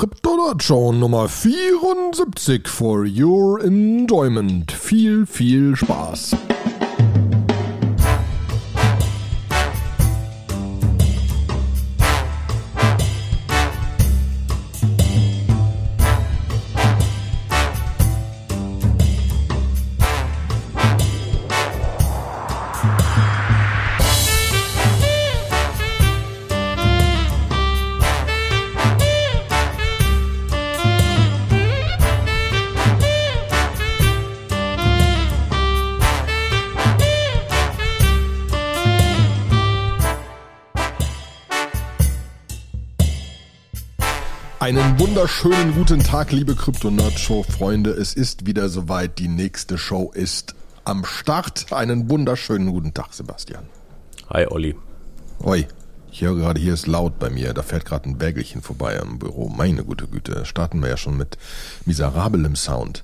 Kryptonot Show Nummer 74 for your enjoyment. Viel, viel Spaß. Einen wunderschönen guten Tag, liebe Krypto-Nerd-Show-Freunde. Es ist wieder soweit. Die nächste Show ist am Start. Einen wunderschönen guten Tag, Sebastian. Hi, Olli. Oi, ich höre gerade, hier ist laut bei mir. Da fährt gerade ein Wägelchen vorbei am Büro. Meine gute Güte, starten wir ja schon mit miserabelem Sound.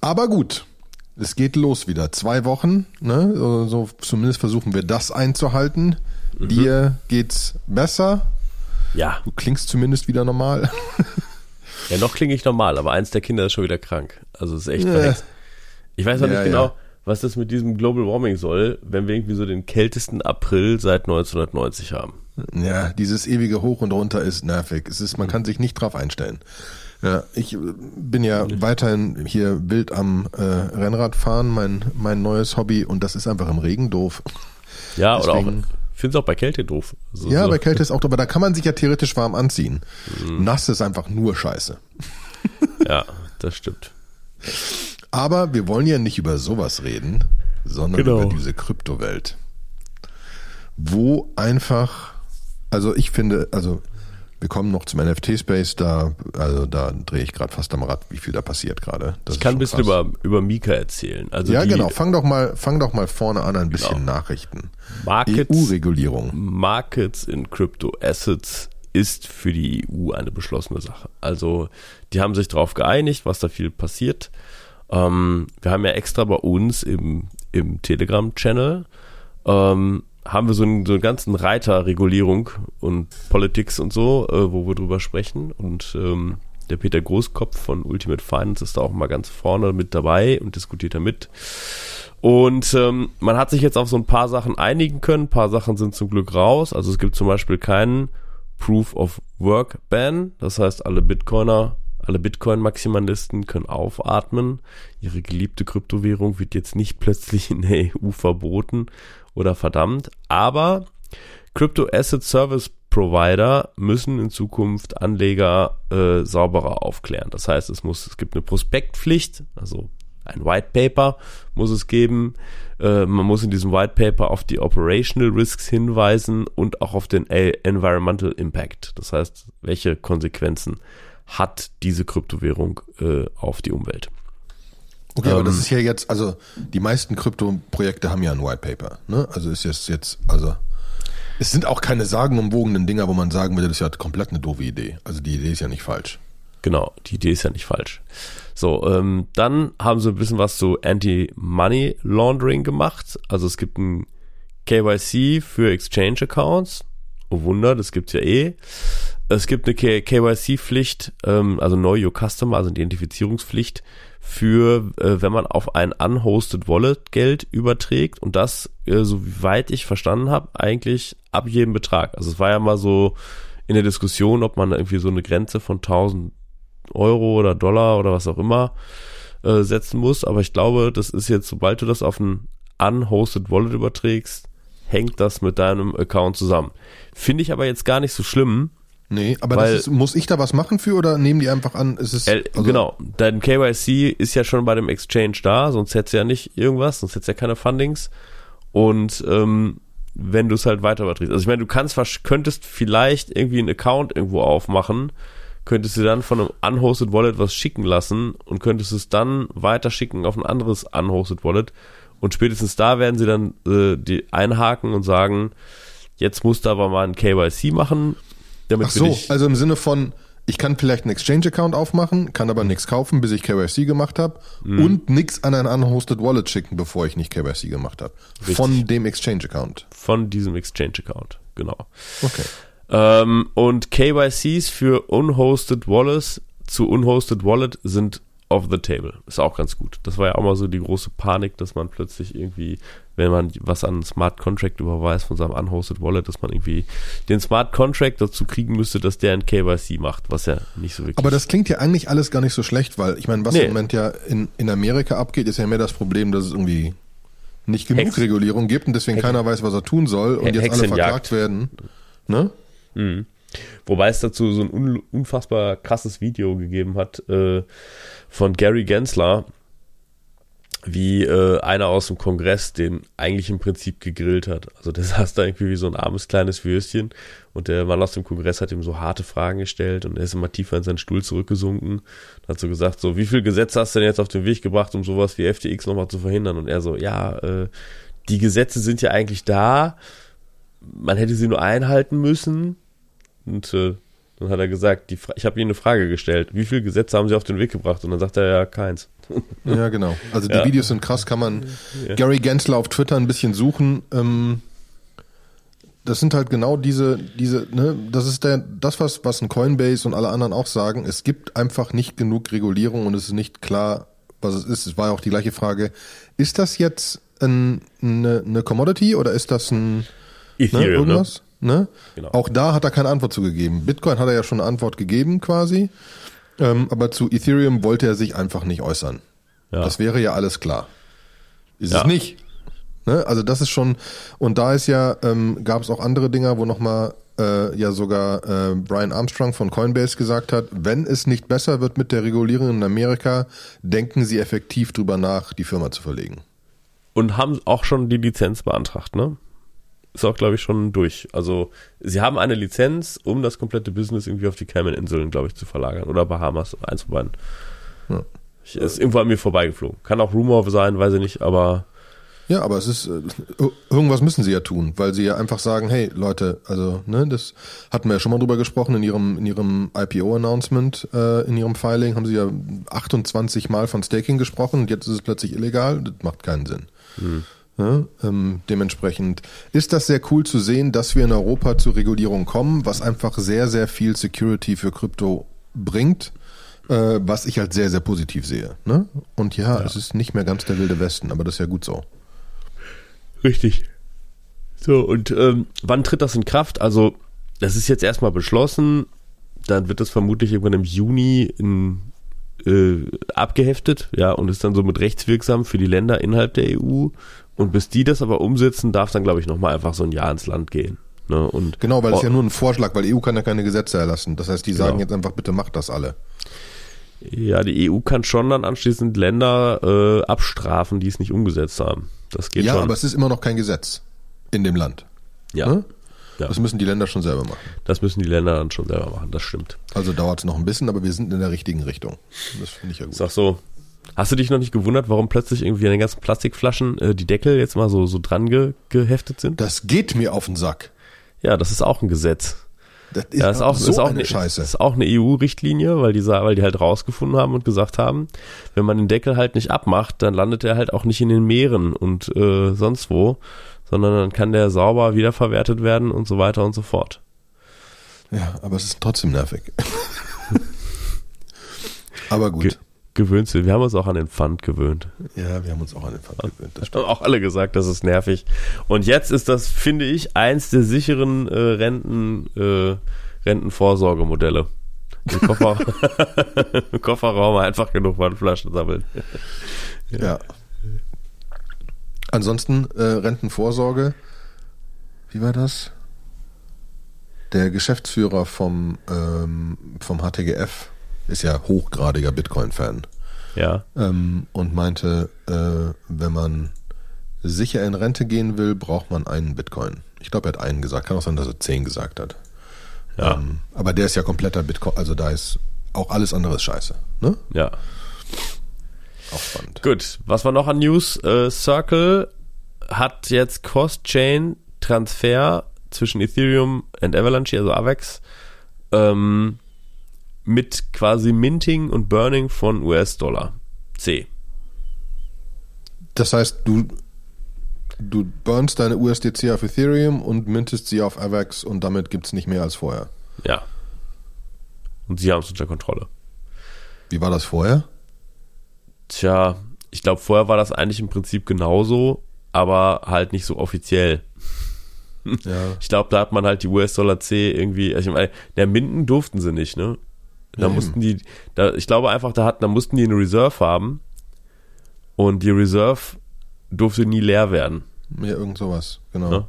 Aber gut, es geht los wieder. Zwei Wochen, ne? So, zumindest versuchen wir das einzuhalten. Mhm. Dir geht's besser, ja. Du klingst zumindest wieder normal. ja, noch klinge ich normal, aber eins der Kinder ist schon wieder krank. Also es ist echt ja. Ich weiß noch ja, nicht genau, ja. was das mit diesem Global Warming soll, wenn wir irgendwie so den kältesten April seit 1990 haben. Ja, dieses ewige Hoch und runter ist nervig. Es ist, man kann sich nicht drauf einstellen. Ja, ich äh, bin ja weiterhin hier wild am äh, Rennrad fahren, mein, mein neues Hobby, und das ist einfach im Regen doof. Ja, Deswegen, oder auch finde es auch bei Kälte doof. So, ja, so. bei Kälte ist auch, aber da kann man sich ja theoretisch warm anziehen. Mhm. Nass ist einfach nur Scheiße. ja, das stimmt. Aber wir wollen ja nicht über sowas reden, sondern genau. über diese Kryptowelt. Wo einfach, also ich finde, also wir kommen noch zum NFT-Space, da, also da drehe ich gerade fast am Rad, wie viel da passiert gerade. Ich kann ein bisschen über, über Mika erzählen. Also ja, genau. Fang doch mal, fang doch mal vorne an, ein bisschen genau. Nachrichten. EU-Regulierung. Markets in Crypto Assets ist für die EU eine beschlossene Sache. Also die haben sich darauf geeinigt, was da viel passiert. Ähm, wir haben ja extra bei uns im, im Telegram-Channel ähm, haben wir so einen, so einen ganzen Reiter Regulierung und Politics und so, äh, wo wir drüber sprechen. Und ähm, der Peter Großkopf von Ultimate Finance ist da auch mal ganz vorne mit dabei und diskutiert da mit. Und ähm, man hat sich jetzt auf so ein paar Sachen einigen können. Ein paar Sachen sind zum Glück raus. Also es gibt zum Beispiel keinen Proof of Work Ban. Das heißt, alle Bitcoiner, alle Bitcoin-Maximalisten können aufatmen. Ihre geliebte Kryptowährung wird jetzt nicht plötzlich in der EU verboten oder verdammt. Aber Crypto Asset Service Provider müssen in Zukunft Anleger äh, sauberer aufklären. Das heißt, es muss, es gibt eine Prospektpflicht, also ein White Paper muss es geben. Äh, man muss in diesem White Paper auf die Operational Risks hinweisen und auch auf den Environmental Impact. Das heißt, welche Konsequenzen hat diese Kryptowährung äh, auf die Umwelt? Okay, ähm, aber das ähm, ist ja jetzt, also die meisten Krypto-Projekte haben ja ein White Paper, ne? Also ist jetzt jetzt, also es sind auch keine sagenumwogenen Dinger, wo man sagen würde, das ist ja komplett eine doofe Idee. Also die Idee ist ja nicht falsch. Genau, die Idee ist ja nicht falsch. So, ähm, dann haben sie ein bisschen was zu Anti-Money Laundering gemacht. Also es gibt ein KYC für Exchange-Accounts. Oh Wunder, das gibt's ja eh. Es gibt eine KYC-Pflicht, ähm, also Know Your Customer, also Identifizierungspflicht für, äh, wenn man auf ein unhosted Wallet Geld überträgt und das, äh, soweit ich verstanden habe, eigentlich ab jedem Betrag. Also es war ja mal so in der Diskussion, ob man irgendwie so eine Grenze von 1000 Euro oder Dollar oder was auch immer äh, setzen muss, aber ich glaube, das ist jetzt, sobald du das auf ein unhosted Wallet überträgst, hängt das mit deinem Account zusammen. Finde ich aber jetzt gar nicht so schlimm, Nee, aber Weil, ist, muss ich da was machen für oder nehmen die einfach an, ist es äh, also Genau, dein KYC ist ja schon bei dem Exchange da, sonst hättest du ja nicht irgendwas, sonst hättest du ja keine Fundings. Und ähm, wenn du es halt weiter überträgst. Also ich meine, du kannst könntest vielleicht irgendwie einen Account irgendwo aufmachen, könntest du dann von einem unhosted Wallet was schicken lassen und könntest es dann weiterschicken auf ein anderes unhosted Wallet und spätestens da werden sie dann äh, die einhaken und sagen, jetzt musst du aber mal ein KYC machen damit Ach so, also im Sinne von, ich kann vielleicht einen Exchange-Account aufmachen, kann aber nichts kaufen, bis ich KYC gemacht habe mhm. und nichts an ein unhosted Wallet schicken, bevor ich nicht KYC gemacht habe. Von dem Exchange-Account. Von diesem Exchange-Account, genau. Okay. Ähm, und KYCs für unhosted Wallets zu unhosted Wallet sind off the table. Ist auch ganz gut. Das war ja auch mal so die große Panik, dass man plötzlich irgendwie, wenn man was an Smart Contract überweist von seinem unhosted Wallet, dass man irgendwie den Smart Contract dazu kriegen müsste, dass der ein KYC macht, was ja nicht so wirklich. Aber das klingt ja eigentlich alles gar nicht so schlecht, weil ich meine, was Nee. im Moment ja in, in Amerika abgeht, ist ja mehr das Problem, dass es irgendwie nicht genug Hex- Regulierung gibt und deswegen Hex- keiner weiß, was er tun soll und jetzt alle verklagt werden. Ne? Mhm. Wobei es dazu so ein un unfassbar krasses Video gegeben hat äh, von Gary Gensler, wie äh, einer aus dem Kongress den eigentlich im Prinzip gegrillt hat. Also der saß da irgendwie wie so ein armes kleines Würstchen und der Mann aus dem Kongress hat ihm so harte Fragen gestellt und er ist immer tiefer in seinen Stuhl zurückgesunken hat so gesagt, so wie viel Gesetze hast du denn jetzt auf den Weg gebracht, um sowas wie FTX nochmal zu verhindern? Und er so, ja, äh, die Gesetze sind ja eigentlich da, man hätte sie nur einhalten müssen. Und äh, dann hat er gesagt, die ich habe ihm eine Frage gestellt, wie viele Gesetze haben sie auf den Weg gebracht? Und dann sagt er ja keins. Ja, genau. Also die Ja. Videos sind krass, kann man Ja. Gary Gensler auf Twitter ein bisschen suchen. Ähm, das sind halt genau diese, diese, ne, das ist der, das, was, was ein Coinbase und alle anderen auch sagen. Es gibt einfach nicht genug Regulierung und es ist nicht klar, was es ist. Es war ja auch die gleiche Frage. Ist das jetzt ein, eine, eine Commodity oder ist das ein, ne, Ethereum, ne? irgendwas? Ne? Genau. Auch da hat er keine Antwort zu gegeben. Bitcoin hat er ja schon eine Antwort gegeben quasi. Ähm, aber zu Ethereum wollte er sich einfach nicht äußern. Ja. Das wäre ja alles klar. Ist Ja. es nicht. Ne? Also das ist schon, und da ist ja, ähm, gab es auch andere Dinger, wo nochmal äh, ja sogar äh, Brian Armstrong von Coinbase gesagt hat, wenn es nicht besser wird mit der Regulierung in Amerika, denken sie effektiv drüber nach, die Firma zu verlegen. Und haben auch schon die Lizenz beantragt, ne? Ist auch, glaube ich, schon durch. Also, sie haben eine Lizenz, um das komplette Business irgendwie auf die Cayman-Inseln, glaube ich, zu verlagern. Oder Bahamas, eins von beiden. Ja. Ich, ist irgendwo an mir vorbeigeflogen. Kann auch Rumor sein, weiß ich nicht, aber Ja, aber es ist, äh, irgendwas müssen sie ja tun, weil sie ja einfach sagen, hey Leute, also, ne, das hatten wir ja schon mal drüber gesprochen in ihrem, in ihrem IPO-Announcement, äh, in ihrem Filing haben sie ja 28 Mal von Staking gesprochen und jetzt ist es plötzlich illegal, das macht keinen Sinn. Ja, ähm, dementsprechend ist das sehr cool zu sehen, dass wir in Europa zur Regulierung kommen, was einfach sehr, sehr viel Security für Krypto bringt, äh, was ich als sehr, sehr positiv sehe. Ne? Und ja, es ist nicht mehr ganz der wilde Westen, aber das ist ja gut so. Richtig. So, und ähm, wann tritt das in Kraft? Also, das ist jetzt erstmal beschlossen. Dann wird das vermutlich irgendwann im Juni in, äh, abgeheftet, ja, und ist dann somit rechtswirksam für die Länder innerhalb der EU. Und bis die das aber umsetzen, darf dann, glaube ich, nochmal einfach so ein Jahr ins Land gehen. Ne? Und Genau, weil es Oh, ja nur ein Vorschlag, weil EU kann ja keine Gesetze erlassen. Das heißt, die sagen Genau. jetzt einfach, bitte macht das alle. Ja, die EU kann schon dann anschließend Länder äh, abstrafen, die es nicht umgesetzt haben. Das geht ja, schon. aber es ist immer noch kein Gesetz in dem Land. ja, Ne? Ja. Das müssen die Länder schon selber machen. das müssen die Länder dann schon selber machen, das stimmt. Also dauert es noch ein bisschen, aber wir sind in der richtigen Richtung. Das finde ich ja gut. Sag so, hast du dich noch nicht gewundert, warum plötzlich irgendwie an den ganzen Plastikflaschen äh, die Deckel jetzt mal so, so dran ge geheftet sind? Das geht mir auf den Sack. Ja, das ist auch ein Gesetz. Das ist, Ja, ist auch, so ist auch eine Scheiße. ist auch eine EU-Richtlinie, weil die, weil die halt rausgefunden haben und gesagt haben, wenn man den Deckel halt nicht abmacht, dann landet er halt auch nicht in den Meeren und äh, sonst wo, sondern dann kann der sauber wiederverwertet werden und so weiter und so fort. Ja, aber es ist trotzdem nervig. aber gut. Ge gewöhnst du. Wir haben uns auch an den Pfand gewöhnt. Ja, wir haben uns auch an den Fall gewöhnt. Das Haben auch alle gesagt, das ist nervig. Und jetzt ist das, finde ich, eins der sicheren äh, Renten, äh, Rentenvorsorgemodelle. Im, Koffer Im Kofferraum einfach genug Wandflaschen sammeln. Ja. Ansonsten äh, Rentenvorsorge. Wie war das? Der Geschäftsführer vom, ähm, vom HTGF ist ja hochgradiger Bitcoin-Fan Ja. ähm, und meinte, äh, wenn man sicher in Rente gehen will, braucht man einen Bitcoin. Ich glaube, er hat einen gesagt. Kann auch sein, dass er zehn gesagt hat. Ja. Ähm, aber der ist ja kompletter Bitcoin, also da ist auch alles andere ist scheiße. Ne? Ja. Auch spannend. Gut. Was war noch an News? Äh, Circle hat jetzt Cross-Chain Transfer zwischen Ethereum und Avalanche, also Avex, ähm, mit quasi Minting und Burning von US-Dollar. C. Das heißt, du Du burnst deine USDC auf Ethereum und mintest sie auf AVAX und damit gibt's nicht mehr als vorher. Ja. Und sie haben es unter Kontrolle. Wie war das vorher? Tja, ich glaube, vorher war das eigentlich im Prinzip genauso, aber halt nicht so offiziell. Ja. Ich glaube, da hat man halt die US-Dollar C irgendwie, also ich meine, der Minden durften sie nicht, ne? Da Ja, mussten die, da, ich glaube einfach, da hatten, da mussten die eine Reserve haben und die Reserve durfte nie leer werden. Ja, irgend sowas, genau. Ne?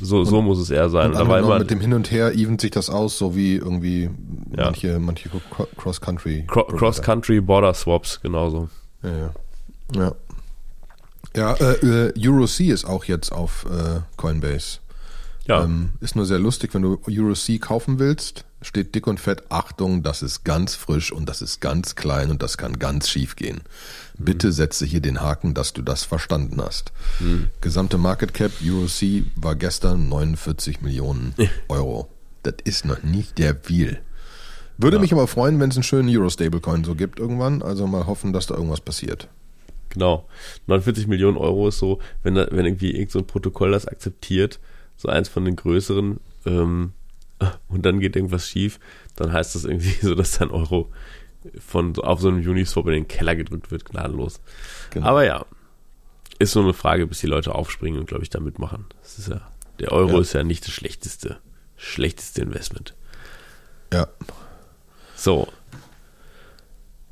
So, so muss es eher sein. Und Und da war immer mit dem Hin und Her event sich das aus, so wie irgendwie Ja. manche, manche Cro- Cross-Country. Cro Cross-Country Border Swaps genauso. Ja, ja. Ja, ja äh, äh, EuroC ist auch jetzt auf äh, Coinbase. Ja, Ähm, ist nur sehr lustig, wenn du EuroC kaufen willst, steht dick und fett, Achtung, das ist ganz frisch und das ist ganz klein und das kann ganz schief gehen. Bitte setze hier den Haken, dass du das verstanden hast. Gesamte Market Cap EuroC war gestern 49 Millionen Euro. Das ist noch nicht der viel. Würde mich aber freuen, wenn es einen schönen Euro-Stablecoin so gibt irgendwann. Also mal hoffen, dass da irgendwas passiert. genau. 49 Millionen Euro ist so, wenn, da, wenn irgendwie irgend so ein Protokoll das akzeptiert, so eins von den größeren, ähm, und dann geht irgendwas schief, dann heißt das irgendwie so, dass dein Euro von auf so einem Uniswap in den Keller gedrückt wird, gnadenlos. Genau. Aber ja, ist so eine Frage, bis die Leute aufspringen und glaube ich da mitmachen. Das ist ja, der Euro Ja. ist ja nicht das schlechteste, schlechteste Investment. Ja. So,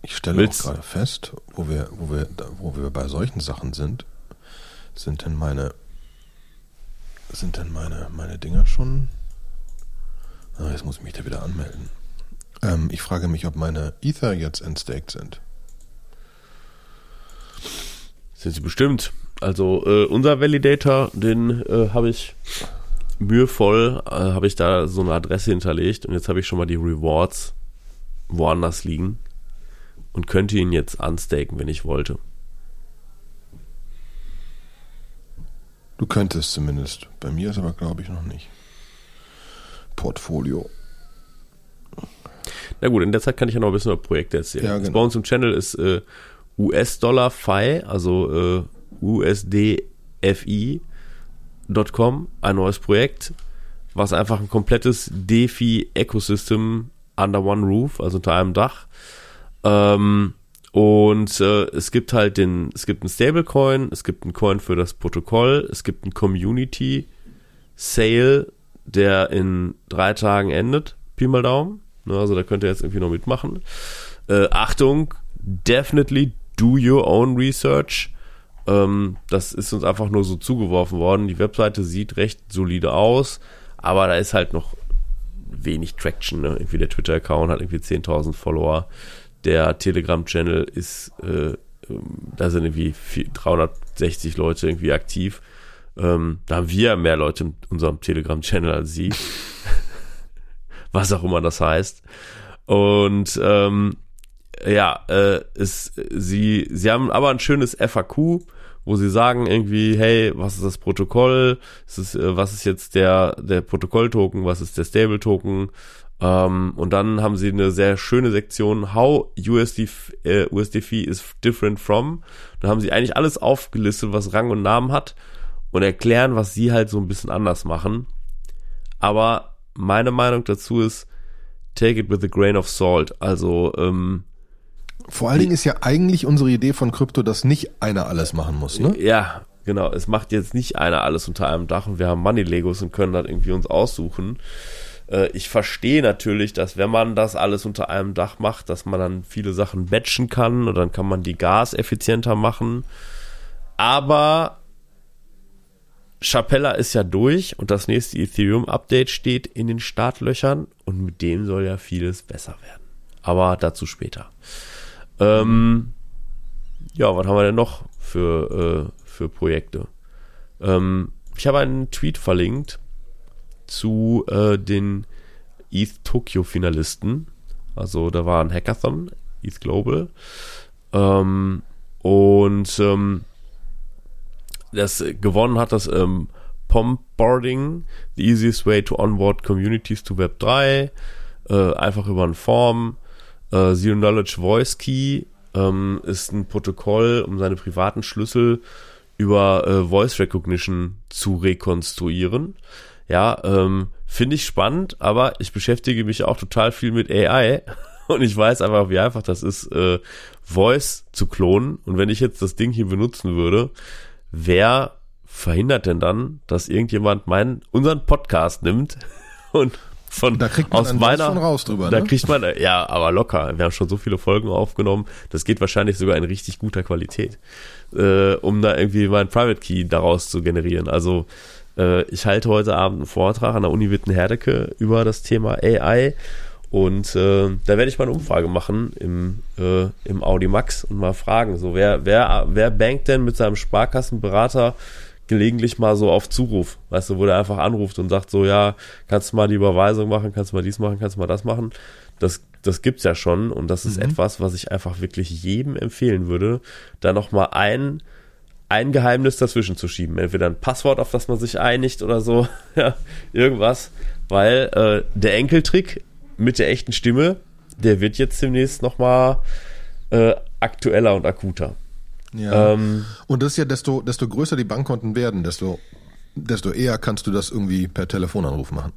Ich stelle Willst- auch gerade fest, wo wir, wo wir, wo wir bei solchen Sachen sind, sind denn meine, sind denn meine, meine Dinger schon? Ah, jetzt muss ich mich da wieder anmelden. Ähm, ich frage mich, ob meine Ether jetzt entstaked sind. Sind sie bestimmt. Also äh, unser Validator, den äh, habe ich mühevoll, äh, habe ich da so eine Adresse hinterlegt und jetzt habe ich schon mal die Rewards woanders liegen und könnte ihn jetzt unstaken, wenn ich wollte. Du könntest zumindest. Bei mir ist aber, glaube ich, noch nicht. Portfolio. Na gut, in der Zeit kann ich ja noch ein bisschen über Projekte erzählen. Ja, genau. Bei uns im Channel ist äh, US-Dollar FI, also äh, USDFI.com, ein neues Projekt, was einfach ein komplettes DeFi-Ecosystem under one roof, also unter einem Dach. Ähm, und äh, es gibt halt den, es gibt einen Stablecoin, es gibt einen Coin für das Protokoll, es gibt einen Community Sale, der in drei Tagen endet, Pi mal Daumen. Ne, also da könnt ihr jetzt irgendwie noch mitmachen. Äh, Achtung, definitely do your own research. Ähm, das ist uns einfach nur so zugeworfen worden. Die Webseite sieht recht solide aus, aber da ist halt noch wenig Traction. Ne? Irgendwie der Twitter-Account hat irgendwie 10.000 Follower. Der Telegram-Channel ist, äh, ähm, da sind irgendwie vier- 360 Leute irgendwie aktiv. Ähm, da haben wir mehr Leute in unserem Telegram-Channel als sie. Was auch immer das heißt. Und ähm, ja, äh, es, sie, sie haben aber ein schönes FAQ, wo sie sagen irgendwie, hey, was ist das Protokoll? Es ist, äh, was ist jetzt der, der Protokoll-Token? Was ist der Stable-Token? Ähm, und dann haben sie eine sehr schöne Sektion, how USD, äh, USDFI is different from. Da haben sie eigentlich alles aufgelistet, was Rang und Namen hat und erklären, was sie halt so ein bisschen anders machen. Aber meine Meinung dazu ist, take it with a grain of salt. Also, ähm, Vor allen Dingen ist ja eigentlich unsere Idee von Krypto, dass nicht einer alles machen muss, ne? Ja, genau. Es macht jetzt nicht einer alles unter einem Dach und wir haben Money Legos und können das irgendwie uns aussuchen. Äh, ich verstehe natürlich, dass wenn man das alles unter einem Dach macht, dass man dann viele Sachen batchen kann und dann kann man die Gas effizienter machen. Aber Chapella ist ja durch und das nächste Ethereum-Update steht in den Startlöchern und mit dem soll ja vieles besser werden. Aber dazu später. Ähm, ja, was haben wir denn noch für, äh, für Projekte? Ähm, ich habe einen Tweet verlinkt zu äh, den ETH Tokyo Finalisten. Also da war ein Hackathon, ETH Global. Ähm, und ähm, das äh, gewonnen hat das ähm, Pomboarding, the easiest way to onboard communities to Web 3, äh, einfach über ein Form. Äh, Zero Knowledge Voice Key ähm, ist ein Protokoll, um seine privaten Schlüssel über äh, Voice Recognition zu rekonstruieren. Ja, ähm, finde ich spannend, aber ich beschäftige mich auch total viel mit AI und ich weiß einfach, wie einfach das ist, äh, Voice zu klonen. Und wenn ich jetzt das Ding hier benutzen würde, wer verhindert denn dann, dass irgendjemand meinen unseren Podcast nimmt und von Da kriegt man aus meiner von raus drüber, da ne? kriegt man ja, aber locker. Wir haben schon so viele Folgen aufgenommen. Das geht wahrscheinlich sogar in richtig guter Qualität, äh, um da irgendwie meinen Private Key daraus zu generieren. Also äh, ich halte heute Abend einen Vortrag an der Uni Witten-Herdecke über das Thema AI und äh, da werde ich mal eine Umfrage machen im, äh, im Audimax und mal fragen, so wer, wer, wer bankt denn mit seinem Sparkassenberater gelegentlich mal so auf Zuruf, weißt du, wo der einfach anruft und sagt so, ja, kannst du mal die Überweisung machen, kannst du mal dies machen, kannst du mal das machen. Das, das gibt's ja schon und das ist etwas, was ich einfach wirklich jedem empfehlen würde, da nochmal ein, ein Geheimnis dazwischen zu schieben. Entweder ein Passwort, auf das man sich einigt oder so, ja, irgendwas, weil äh, der Enkeltrick mit der echten Stimme, der wird jetzt demnächst nochmal äh, aktueller und akuter. Ja. Ähm, Und das ist ja, desto, desto größer die Bankkonten werden, desto, desto eher kannst du das irgendwie per Telefonanruf machen.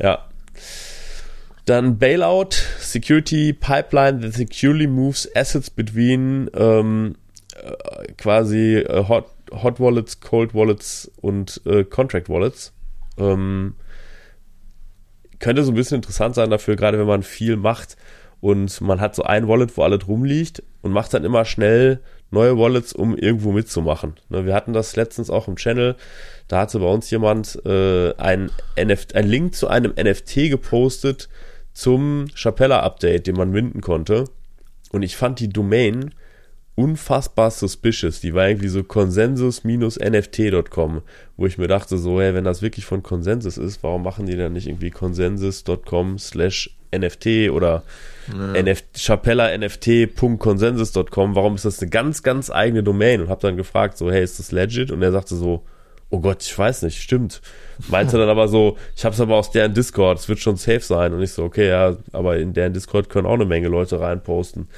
Ja. Dann Bailout, Security Pipeline that securely moves assets between ähm, äh, quasi äh, Hot, Hot Wallets, Cold Wallets und äh, Contract Wallets. Ähm, könnte so ein bisschen interessant sein dafür, gerade wenn man viel macht und man hat so ein Wallet, wo alles rumliegt und macht dann immer schnell neue Wallets, um irgendwo mitzumachen. Ne, wir hatten das letztens auch im Channel, da hatte bei uns jemand äh, ein, NFT, ein Link zu einem NFT gepostet zum Chapella-Update, den man minden konnte. Und ich fand die Domain unfassbar suspicious. Die war irgendwie so consensus-nft.com, wo ich mir dachte so, hey, wenn das wirklich von Consensus ist, warum machen die dann nicht irgendwie consensus.com slash NFT oder NF Chapella NFT.consensus.com, warum ist das eine ganz, ganz eigene Domain? Und habe dann gefragt so, hey, ist das legit? Und er sagte so, oh Gott, ich weiß nicht, stimmt. Meinte dann aber so, ich habe es aber aus deren Discord, es wird schon safe sein. Und ich so, okay, ja, aber in deren Discord können auch eine Menge Leute reinposten.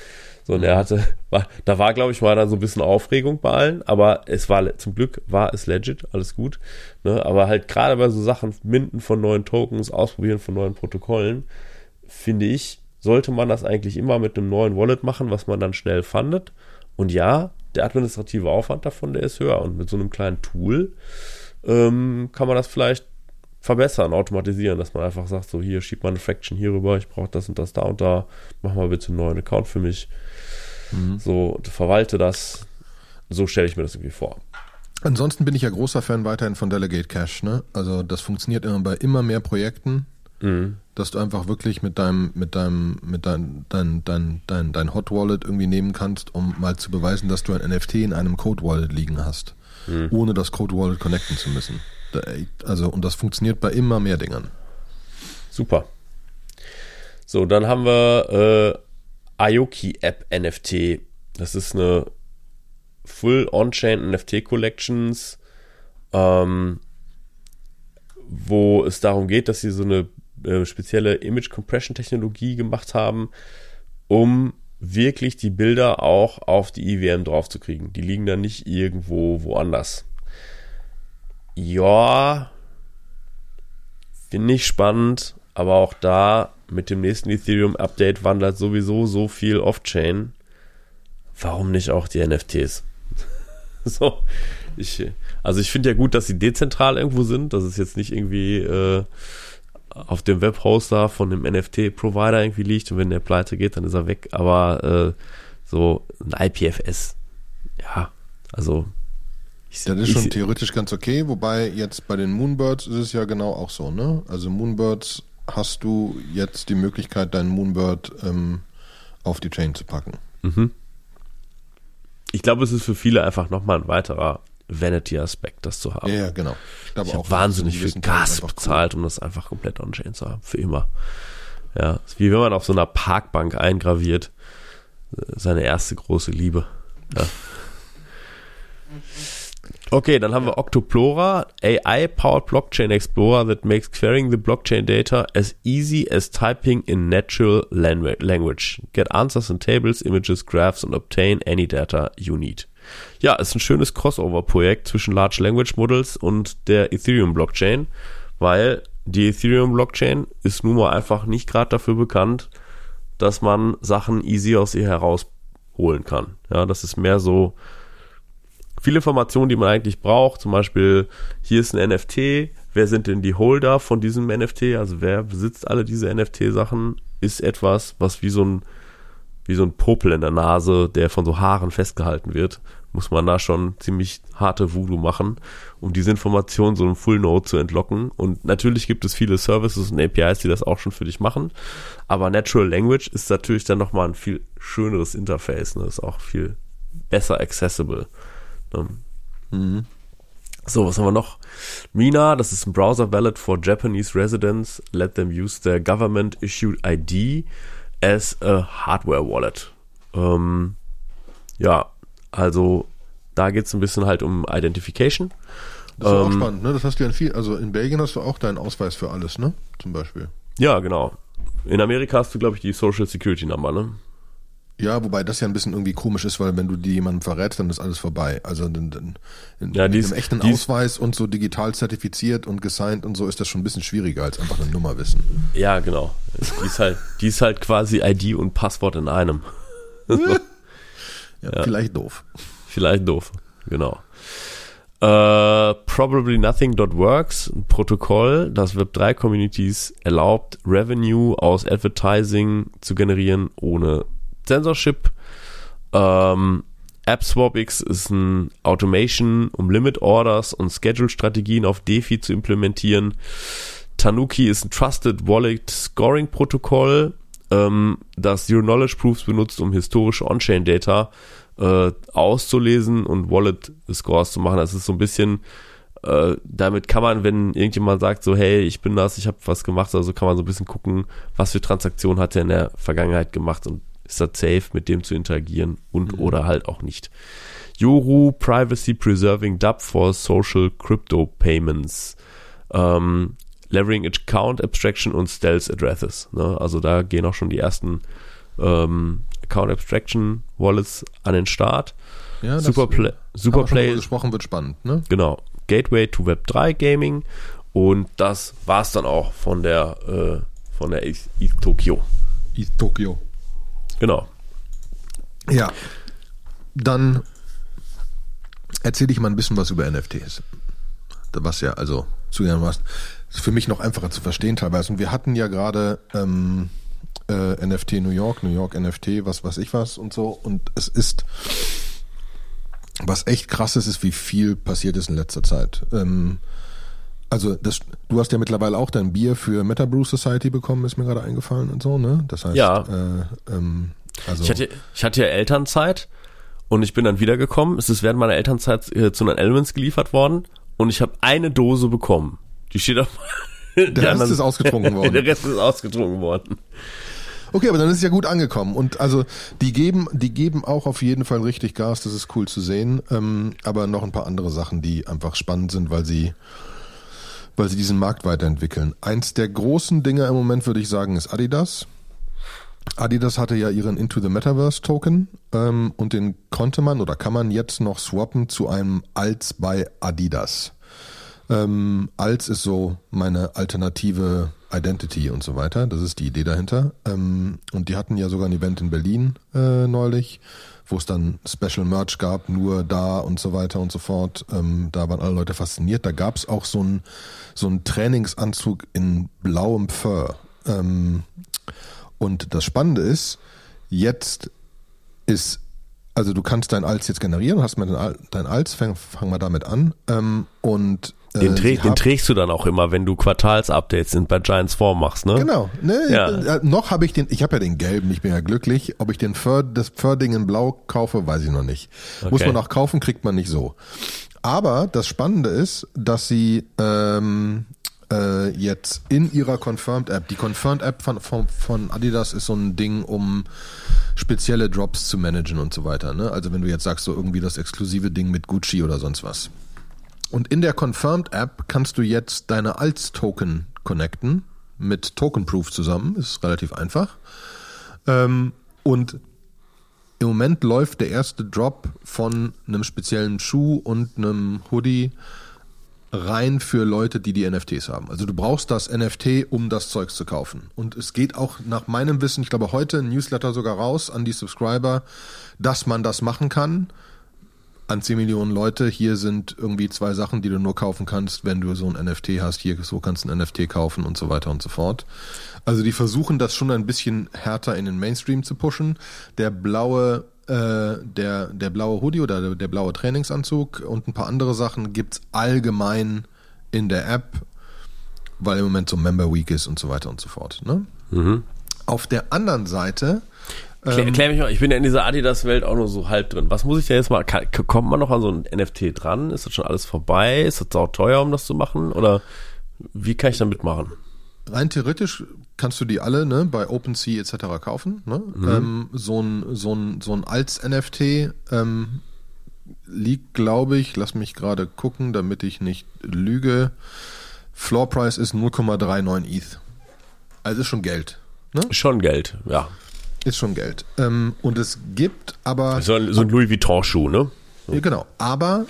So, und er hatte, war, da war, glaube ich, mal dann so ein bisschen Aufregung bei allen, aber es war, zum Glück war es legit, alles gut. Ne? Aber halt gerade bei so Sachen, Minden von neuen Tokens, Ausprobieren von neuen Protokollen, finde ich, sollte man das eigentlich immer mit einem neuen Wallet machen, was man dann schnell fandet. Und ja, der administrative Aufwand davon, der ist höher. Und mit so einem kleinen Tool ähm, kann man das vielleicht verbessern, automatisieren, dass man einfach sagt, so hier schiebt man eine Fraction hier rüber, ich brauche das und das da und da, mach mal bitte einen neuen Account für mich. So, verwalte das. So stelle ich mir das irgendwie vor. Ansonsten bin ich ja großer Fan weiterhin von Delegate Cash. Ne? Also das funktioniert immer bei immer mehr Projekten, dass du einfach wirklich mit deinem, mit deinem, mit dein, dein, dein, dein, dein Hot Wallet irgendwie nehmen kannst, um mal zu beweisen, dass du ein NFT in einem Code Wallet liegen hast, ohne das Code Wallet connecten zu müssen. Da- Also und das funktioniert bei immer mehr Dingern. Super. So, dann haben wir äh, Aoki App NFT. Das ist eine Full On-Chain NFT Collections, ähm, wo es darum geht, dass sie so eine äh, spezielle Image Compression Technologie gemacht haben, um wirklich die Bilder auch auf die IWM draufzukriegen. Die liegen dann nicht irgendwo woanders. Ja, Finde ich spannend, aber auch da mit dem nächsten Ethereum-Update wandert sowieso so viel Off-Chain. Warum nicht auch die NFTs? so, ich, also ich finde ja gut, dass sie dezentral irgendwo sind, dass es jetzt nicht irgendwie äh, auf dem Webhoster von dem NFT-Provider irgendwie liegt und wenn der pleite geht, dann ist er weg. Aber äh, so ein IPFS, ja, also ich, Das ist ich- schon theoretisch ganz okay, wobei jetzt bei den Moonbirds ist es ja genau auch so, ne? Also Moonbirds hast du jetzt die Möglichkeit, deinen Moonbird ähm, auf die Chain zu packen. ich glaube, es ist für viele einfach nochmal ein weiterer Vanity-Aspekt, das zu haben. Ja, ja, genau. Ich glaube Ich auch, habe wahnsinnig viel Gas einfach cool. bezahlt, um das einfach komplett on-chain zu haben. Für immer. Ja, ist wie wenn man auf so einer Parkbank eingraviert. äh, Seine erste große Liebe. Ja. Okay, dann haben wir Octoplora, AI-powered Blockchain Explorer that makes querying the blockchain data as easy as typing in natural langu- language. Get answers in tables, images, graphs and obtain any data you need. Ja, ist ein schönes Crossover-Projekt zwischen Large Language Models und der Ethereum-Blockchain, weil die Ethereum-Blockchain ist nun mal einfach nicht gerade dafür bekannt, dass man Sachen easy aus ihr herausholen kann. Ja, das ist mehr so viele Informationen, die man eigentlich braucht. Zum Beispiel, hier ist ein NFT. Wer sind denn die Holder von diesem NFT? Also wer besitzt alle diese NFT-Sachen? Ist etwas, was wie so ein wie so ein Popel in der Nase, der von so Haaren festgehalten wird, muss man da schon ziemlich harte Voodoo machen, um diese Information so einem Full Node zu entlocken. Und natürlich gibt es viele Services und APIs, die das auch schon für dich machen. Aber Natural Language ist natürlich dann nochmal ein viel schöneres Interface. Ne? Ist auch viel besser accessible. Mhm. So, was haben wir noch? Mina, das ist ein Browser Valid for Japanese residents. Let them use their government issued ID as a hardware wallet. Ähm, ja, also da geht es ein bisschen halt um Identification. Das ist ähm, auch spannend, ne? Das hast du ja in viel, also in Belgien hast du auch deinen Ausweis für alles, ne? Zum Beispiel. Ja, genau. In Amerika hast du, glaube ich, die Social Security Number, ne? Ja, wobei das ja ein bisschen irgendwie komisch ist, weil wenn du die jemandem verrätst, dann ist alles vorbei. Also in, in, in, ja, mit einem echten Ausweis und so digital zertifiziert und gesigned und so ist das schon ein bisschen schwieriger als einfach eine Nummer wissen. Ja, genau. Die ist halt, die ist halt quasi ID und Passwort in einem. ja, ja, vielleicht doof. Vielleicht doof, genau. Uh, probably Nothing.works, ein Protokoll, das Web3-Communities erlaubt, Revenue aus Advertising zu generieren ohne Censorship. Ähm, AppSwapX ist ein Automation, um Limit Orders und Schedule-Strategien auf DeFi zu implementieren. Tanuki ist ein Trusted Wallet Scoring Protokoll, ähm, das Zero Knowledge Proofs benutzt, um historische On-Chain Data äh, auszulesen und Wallet Scores zu machen. Das ist so ein bisschen, äh, damit kann man, wenn irgendjemand sagt so, hey, ich bin das, ich habe was gemacht, also kann man so ein bisschen gucken, was für Transaktionen hat er in der Vergangenheit gemacht und ist das safe, mit dem zu interagieren und mhm. oder halt auch nicht. Yoru Privacy Preserving DApp for Social Crypto Payments. Ähm, Levering Account Abstraction und Stealth Addresses. Ne? Also da gehen auch schon die ersten ähm, Account Abstraction Wallets an den Start. Ja, Superplay, Superplay gesprochen wird spannend, ne? Genau. Gateway to Web 3 Gaming und das war's dann auch von der äh, von der East Tokyo. East Tokyo. Genau. Ja. Dann erzähle ich mal ein bisschen was über NFTs. Was ja also zu was für mich noch einfacher zu verstehen teilweise. Und wir hatten ja gerade ähm, äh, NFT New York, New York NFT, was weiß ich was und so. Und es ist, was echt krass ist, ist, wie viel passiert ist in letzter Zeit. Ähm, also das, du hast ja mittlerweile auch dein Bier für Metabrew Society bekommen, ist mir gerade eingefallen und so, ne? Das heißt, ja. Äh, ähm, also ich hatte, ich hatte ja Elternzeit und ich bin dann wiedergekommen. Es ist während meiner Elternzeit äh, zu den Elements geliefert worden und ich habe eine Dose bekommen. Die steht auf. Der Rest anderen, ist ausgetrunken worden. Der Rest ist ausgetrunken worden. Okay, aber dann ist es ja gut angekommen. Und also die geben, die geben auch auf jeden Fall richtig Gas, das ist cool zu sehen. Ähm, aber noch ein paar andere Sachen, die einfach spannend sind, weil sie, weil sie diesen Markt weiterentwickeln. Eins der großen Dinge im Moment würde ich sagen, ist Adidas. Adidas hatte ja ihren Into the Metaverse Token ähm, und den konnte man oder kann man jetzt noch swappen zu einem Als bei Adidas. Ähm, Als ist so meine alternative Identity und so weiter. Das ist die Idee dahinter. Ähm, und die hatten ja sogar ein Event in Berlin äh, neulich, wo es dann Special Merch gab, nur da und so weiter und so fort. Ähm, da waren alle Leute fasziniert. Da gab es auch so einen so Trainingsanzug in blauem Fur. Ähm, und das Spannende ist, jetzt ist also du kannst dein Als jetzt generieren, hast mal dein Als, fang, fang mal damit an. Ähm, und den, äh, den trägst du dann auch immer, wenn du Quartalsupdates bei Giants 4 machst, ne? Genau. Ne, ja. Äh, noch habe ich den, ich habe ja den gelben, ich bin ja glücklich. Ob ich den För, das Förding in blau kaufe, weiß ich noch nicht. Okay. Muss man auch kaufen, kriegt man nicht so. Aber das Spannende ist, dass sie ähm, äh, jetzt in ihrer Confirmed App, die Confirmed App von, von, von Adidas ist so ein Ding, um spezielle Drops zu managen und so weiter. Ne? Also wenn du jetzt sagst, so irgendwie das exklusive Ding mit Gucci oder sonst was. Und in der Confirmed App kannst du jetzt deine Alts-Token connecten mit Token Proof zusammen. Ist relativ einfach. Ähm, und Im Moment läuft der erste Drop von einem speziellen Schuh und einem Hoodie rein für Leute, die die NFTs haben. Also du brauchst das NFT, um das Zeugs zu kaufen. Und es geht auch nach meinem Wissen, ich glaube heute ein Newsletter sogar raus an die Subscriber, dass man das machen kann. An 10 Millionen Leute. Hier sind irgendwie zwei Sachen, die du nur kaufen kannst, wenn du so ein NFT hast. Hier so kannst du ein NFT kaufen und so weiter und so fort. Also die versuchen das schon ein bisschen härter in den Mainstream zu pushen. Der blaue äh, der, der blaue Hoodie oder der, der, blaue Trainingsanzug und ein paar andere Sachen gibt's allgemein in der App, weil im Moment so Member Week ist und so weiter und so fort. Ne? Mhm. Auf der anderen Seite. Ähm, klär mich mal, ich bin ja in dieser Adidas-Welt auch nur so halb drin. Was muss ich da jetzt mal, kann, kommt man noch an so ein NFT dran? Ist das schon alles vorbei? Ist das auch teuer, um das zu machen? Oder wie kann ich da mitmachen? Rein theoretisch kannst du die alle ne, bei OpenSea etc. kaufen. Ne? Mhm. Ähm, so ein, so ein, so ein Als-NFT ähm, liegt, glaube ich, lass mich gerade gucken, damit ich nicht lüge. Floor Price ist 0,39 ETH. Also ist schon Geld. Ne? Schon Geld, ja. Ist schon Geld. Ähm, und es gibt aber. So ein, so ein Louis Vuitton-Schuh, ne? So. Genau. Aber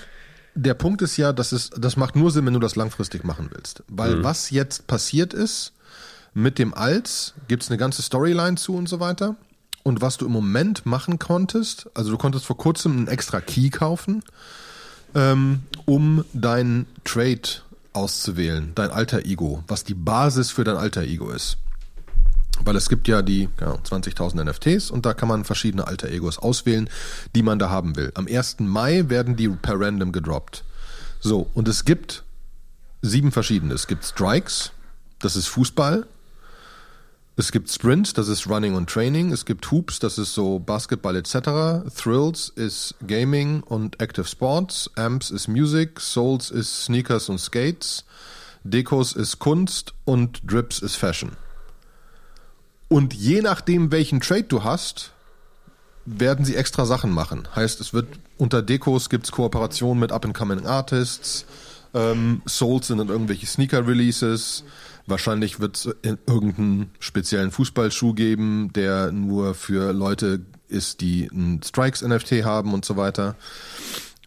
der Punkt ist ja, dass es, das macht nur Sinn, wenn du das langfristig machen willst. Weil mhm. was jetzt passiert ist, mit dem Als gibt's eine ganze Storyline zu und so weiter. Und was du im Moment machen konntest, also du konntest vor kurzem einen extra Key kaufen, ähm, um deinen Trade auszuwählen, dein alter Ego, was die Basis für dein alter Ego ist. Weil es gibt ja die ja, 20.000 NFTs und da kann man verschiedene alter Egos auswählen, die man da haben will. Am 1. Mai werden die per random gedroppt. So, und es gibt sieben verschiedene. Es gibt Strikes, das ist Fußball. Es gibt Sprints, das ist Running und Training. Es gibt Hoops, das ist so Basketball etc. Thrills ist Gaming und Active Sports. Amps ist Music. Souls ist Sneakers und Skates. Dekos ist Kunst und Drips ist Fashion. Und je nachdem, welchen Trade du hast, werden sie extra Sachen machen. Heißt, es wird unter Dekos gibt's Kooperationen mit Up-and-Coming Artists, ähm, Souls sind dann irgendwelche Sneaker-Releases. Wahrscheinlich wird es irgendeinen speziellen Fußballschuh geben, der nur für Leute ist, die ein Strikes-NFT haben und so weiter.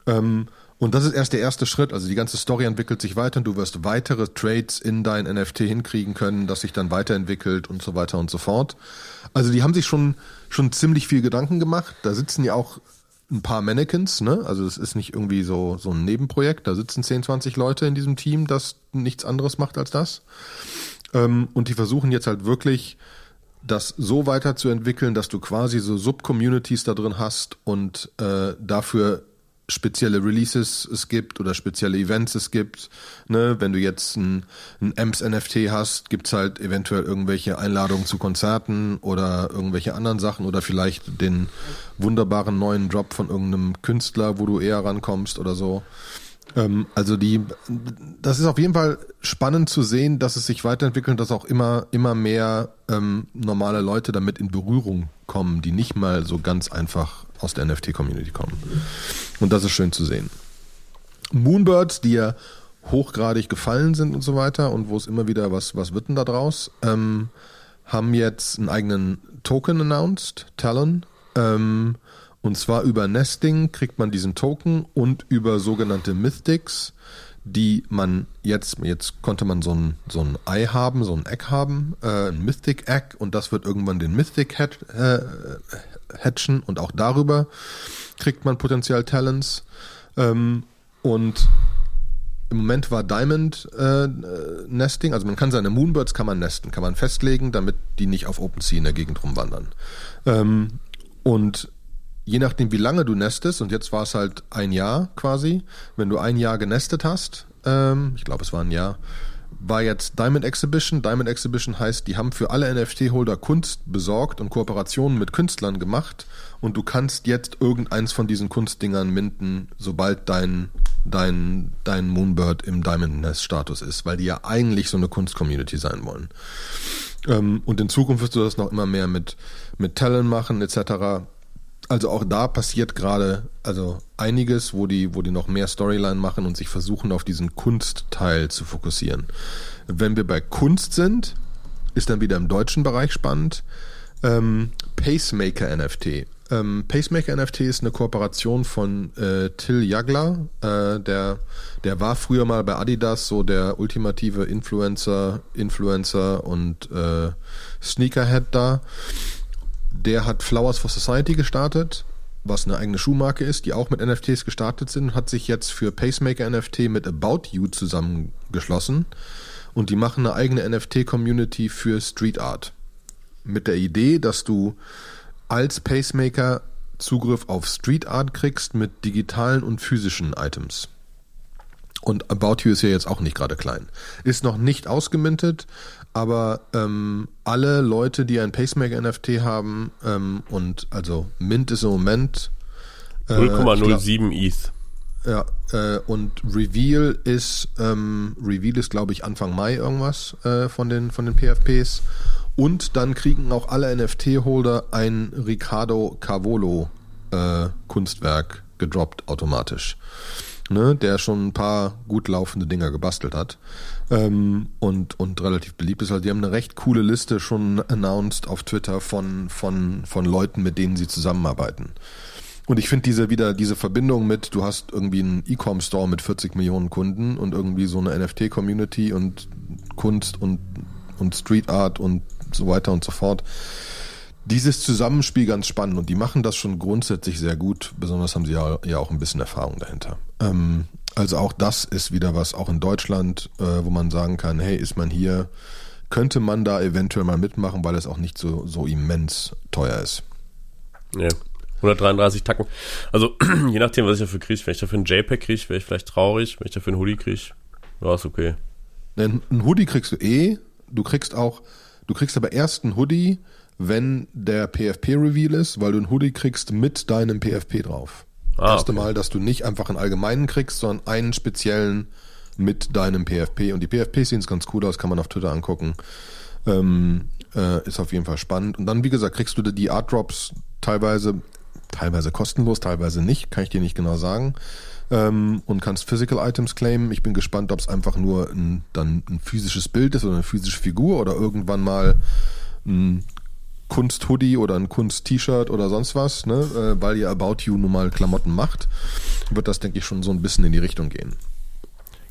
Ähm, und das ist erst der erste Schritt. Also die ganze Story entwickelt sich weiter und du wirst weitere Trades in dein NFT hinkriegen können, das sich dann weiterentwickelt und so weiter und so fort. Also die haben sich schon, schon ziemlich viel Gedanken gemacht. Da sitzen ja auch ein paar Mannequins, ne? Also es ist nicht irgendwie so, so ein Nebenprojekt. Da sitzen 10, 20 Leute in diesem Team, das nichts anderes macht als das. Ähm, und die versuchen jetzt halt wirklich, das so weiterzuentwickeln, dass du quasi so Sub-Communities da drin hast und äh, dafür spezielle Releases es gibt oder spezielle Events es gibt. Ne? Wenn du jetzt ein, ein Amps NFT hast, gibt's halt eventuell irgendwelche Einladungen zu Konzerten oder irgendwelche anderen Sachen oder vielleicht den wunderbaren neuen Drop von irgendeinem Künstler, wo du eher rankommst oder so. Ähm, also die, das ist auf jeden Fall spannend zu sehen, dass es sich weiterentwickelt dass auch immer, immer mehr ähm, normale Leute damit in Berührung kommen, die nicht mal so ganz einfach aus der NFT-Community kommen. Und das ist schön zu sehen. Moonbirds, die ja hochgradig gefallen sind und so weiter und wo es immer wieder was, was wird denn da draus, ähm, haben jetzt einen eigenen Token announced, Talon. Ähm, und zwar über Nesting kriegt man diesen Token und über sogenannte Mythics, die man jetzt, jetzt konnte man so ein, so ein Ei haben, so ein Egg haben, äh, ein Mythic Egg und das wird irgendwann den Mythic Head, äh, hatchen und auch darüber kriegt man potenziell Talents. Ähm, und im Moment war Diamond äh, Nesting, also man kann seine Moonbirds kann man nesten, kann man festlegen, damit die nicht auf OpenSea in der Gegend rumwandern. Ähm, und je nachdem, wie lange du nestest, und jetzt war es halt ein Jahr quasi, wenn du ein Jahr genestet hast, ähm, ich glaube, es war ein Jahr, war jetzt Diamond Exhibition. Diamond Exhibition heißt, die haben für alle NFT-Holder Kunst besorgt und Kooperationen mit Künstlern gemacht und du kannst jetzt irgendeins von diesen Kunstdingern minden, sobald dein, dein, dein Moonbird im Diamond Nest Status ist, weil die ja eigentlich so eine Kunst-Community sein wollen. Ähm, und in Zukunft wirst du das noch immer mehr mit, mit Talent machen, etc also auch da passiert gerade also einiges, wo die, wo die noch mehr Storyline machen und sich versuchen, auf diesen Kunstteil zu fokussieren. Wenn wir bei Kunst sind, ist dann wieder im deutschen Bereich spannend. Ähm, Pacemaker NFT. ähm, Pacemaker NFT ist eine Kooperation von äh, Till Jagler. Äh, der, der war früher mal bei Adidas so der ultimative Influencer, Influencer und äh, Sneakerhead da. Der hat Flowers for Society gestartet, was eine eigene Schuhmarke ist, die auch mit NFTs gestartet sind, hat sich jetzt für Pacemaker NFT mit About You zusammengeschlossen und die machen eine eigene NFT-Community für Street Art. Mit der Idee, dass du als Pacemaker Zugriff auf Street Art kriegst mit digitalen und physischen Items. Und About You ist ja jetzt auch nicht gerade klein. Ist noch nicht ausgemintet, aber ähm, alle Leute, die ein Pacemaker-NFT haben, ähm, und also Mint ist im Moment äh, 0,07 ETH. Ja, äh, und Reveal ist, ähm, Reveal ist, glaube ich, Anfang Mai irgendwas äh, von, den, von den PFPs. Und dann kriegen auch alle NFT-Holder ein Ricardo Cavolo äh, Kunstwerk gedroppt automatisch. Ne, der schon ein paar gut laufende Dinger gebastelt hat ähm, und, und relativ beliebt ist. Also die haben eine recht coole Liste schon announced auf Twitter von, von, von Leuten, mit denen sie zusammenarbeiten. Und ich finde diese wieder diese Verbindung mit, du hast irgendwie einen E-Com-Store mit 40 Millionen Kunden und irgendwie so eine NFT-Community und Kunst und, und Street Art und so weiter und so fort. Dieses Zusammenspiel ganz spannend und die machen das schon grundsätzlich sehr gut. Besonders haben sie ja, ja auch ein bisschen Erfahrung dahinter. Ähm, also auch das ist wieder was, auch in Deutschland, äh, wo man sagen kann, hey, ist man hier, könnte man da eventuell mal mitmachen, weil es auch nicht so, so immens teuer ist. Ja. 133 Tacken. Also, je nachdem, was ich dafür kriege, wenn ich dafür einen JPEG kriege, wäre ich vielleicht traurig. Wenn ich dafür einen Hoodie kriege, war es okay. Ein Hoodie kriegst du eh. Du kriegst auch, du kriegst aber erst einen Hoodie, wenn der PFP-Reveal ist, weil du einen Hoodie kriegst mit deinem PFP drauf. Ah, Erste okay. Mal, dass du nicht einfach einen allgemeinen kriegst, sondern einen speziellen mit deinem PFP. Und die PFPs sehen ganz cool aus, kann man auf Twitter angucken. Ähm, äh, ist auf jeden Fall spannend. Und dann, wie gesagt, kriegst du die Art Drops teilweise teilweise kostenlos, teilweise nicht, kann ich dir nicht genau sagen. Ähm, und kannst Physical Items claimen. Ich bin gespannt, ob es einfach nur ein, dann ein physisches Bild ist oder eine physische Figur oder irgendwann mal ein Kunst-Hoodie oder ein Kunst-T-Shirt oder sonst was, ne? Äh, weil ihr About You nun mal Klamotten macht, wird das, denke ich, schon so ein bisschen in die Richtung gehen.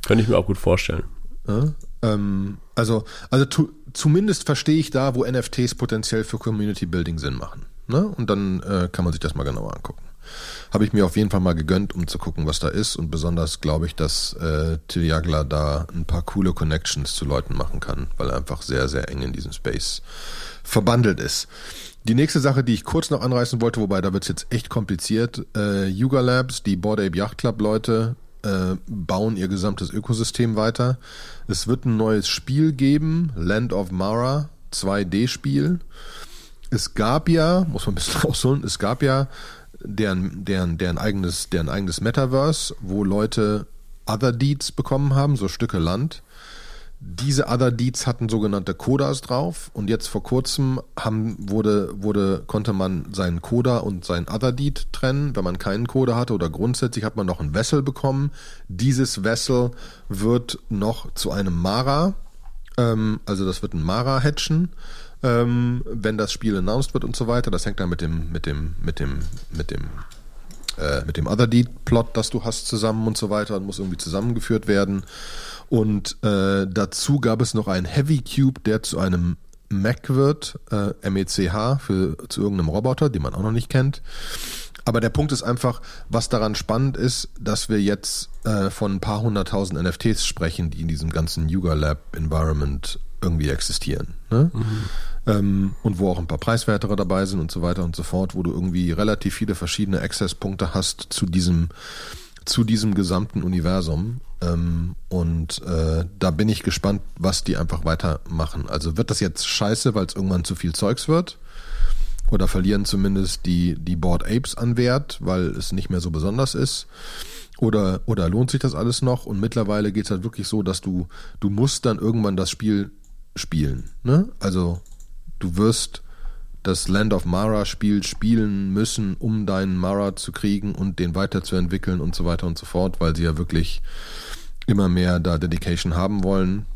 Könnte ich mir auch gut vorstellen. Ja? Ähm, also, also tu, zumindest verstehe ich da, wo NFTs potenziell für Community Building Sinn machen. Ne? Und dann äh, kann man sich das mal genauer angucken. Habe ich mir auf jeden Fall mal gegönnt, um zu gucken, was da ist. Und besonders glaube ich, dass äh, Till Jagler da ein paar coole Connections zu Leuten machen kann, weil er einfach sehr, sehr eng in diesem Space verbandelt ist. Die nächste Sache, die ich kurz noch anreißen wollte, wobei da wird es jetzt echt kompliziert. Äh, Yuga Labs, die Board Ape Yacht Club Leute, äh, bauen ihr gesamtes Ökosystem weiter. Es wird ein neues Spiel geben, Land of Mara, 2D-Spiel es gab ja, muss man ein bisschen ausholen, es gab ja deren, deren, deren eigenes, deren eigenes Metaverse, wo Leute Other Deeds bekommen haben, so Stücke Land. Diese Other Deeds hatten sogenannte Codas drauf und jetzt vor kurzem haben, wurde, wurde, konnte man seinen Coda und sein Other Deed trennen, wenn man keinen Coda hatte oder grundsätzlich hat man noch ein Vessel bekommen. Dieses Vessel wird noch zu einem Mara, ähm, also das wird ein Mara hatchen ähm, wenn das Spiel announced wird und so weiter. Das hängt dann mit dem, mit dem, mit dem, mit dem, äh, mit dem Other Deed Plot, das du hast, zusammen und so weiter und muss irgendwie zusammengeführt werden. Und äh, dazu gab es noch einen Heavy Cube, der zu einem Mac wird, äh, MECH, für, zu irgendeinem Roboter, den man auch noch nicht kennt. Aber der Punkt ist einfach, was daran spannend ist, dass wir jetzt äh, von ein paar hunderttausend NFTs sprechen, die in diesem ganzen Yuga Lab Environment irgendwie existieren. Ne? Mhm. Ähm, und wo auch ein paar Preiswertere dabei sind und so weiter und so fort, wo du irgendwie relativ viele verschiedene Access-Punkte hast zu diesem, zu diesem gesamten Universum. Ähm, und äh, da bin ich gespannt, was die einfach weitermachen. Also wird das jetzt scheiße, weil es irgendwann zu viel Zeugs wird? Oder verlieren zumindest die, die Board Apes an Wert, weil es nicht mehr so besonders ist? Oder, oder lohnt sich das alles noch? Und mittlerweile geht es halt wirklich so, dass du, du musst dann irgendwann das Spiel spielen. Ne? Also du wirst das Land of Mara Spiel spielen müssen, um deinen Mara zu kriegen und den weiterzuentwickeln und so weiter und so fort, weil sie ja wirklich immer mehr da Dedication haben wollen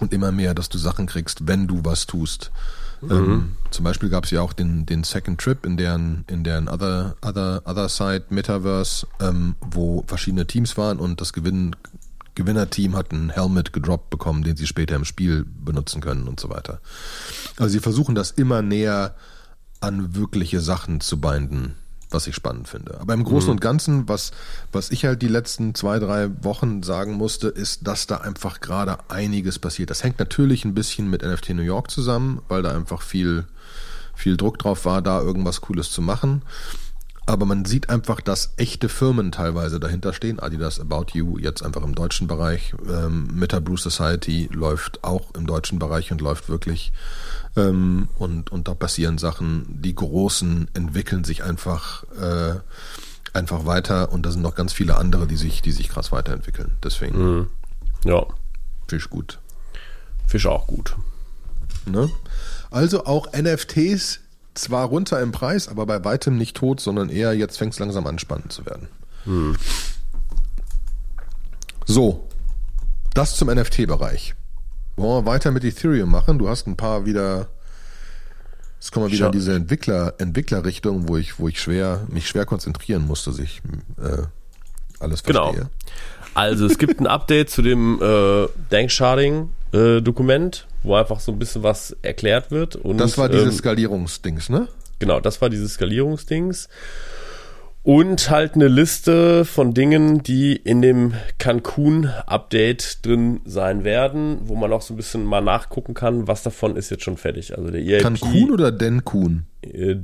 und immer mehr, dass du Sachen kriegst, wenn du was tust. Mhm. Ähm, zum Beispiel gab es ja auch den, den Second Trip in deren, in deren Other, Other, Other Side Metaverse, ähm, wo verschiedene Teams waren und das Gewinn, Gewinnerteam hat einen Helmet gedroppt bekommen, den sie später im Spiel benutzen können und so weiter. Also sie versuchen das immer näher an wirkliche Sachen zu binden, was ich spannend finde. Aber im Großen mhm. und Ganzen, was, was ich halt die letzten zwei, drei Wochen sagen musste, ist, dass da einfach gerade einiges passiert. Das hängt natürlich ein bisschen mit NFT New York zusammen, weil da einfach viel, viel Druck drauf war, da irgendwas Cooles zu machen. Aber man sieht einfach, dass echte Firmen teilweise dahinter stehen. Adidas About You jetzt einfach im deutschen Bereich. Ähm, Meta Brew Society läuft auch im deutschen Bereich und läuft wirklich ähm, und, und da passieren Sachen. Die Großen entwickeln sich einfach, äh, einfach weiter und da sind noch ganz viele andere, die sich, die sich krass weiterentwickeln. Deswegen. Mhm. Ja. Fisch gut. Fisch auch gut. Ne? Also auch NFTs zwar runter im Preis, aber bei weitem nicht tot, sondern eher jetzt fängt es langsam an spannend zu werden. Mhm. So, das zum NFT-Bereich. Wollen wir weiter mit Ethereum machen? Du hast ein paar wieder. Jetzt kommen wir wieder in diese Entwickler, Entwicklerrichtung, wo ich, wo ich schwer, mich schwer konzentrieren musste, dass ich äh, alles genau. verstehe. Genau. Also es gibt ein Update zu dem äh, Dank-Sharding-Dokument, äh, wo einfach so ein bisschen was erklärt wird. Und, das war dieses ähm, Skalierungsdings, ne? Genau, das war dieses Skalierungsdings und halt eine Liste von Dingen, die in dem Cancun-Update drin sein werden, wo man auch so ein bisschen mal nachgucken kann, was davon ist jetzt schon fertig. Also der EIP, Cancun oder Dencun? Äh,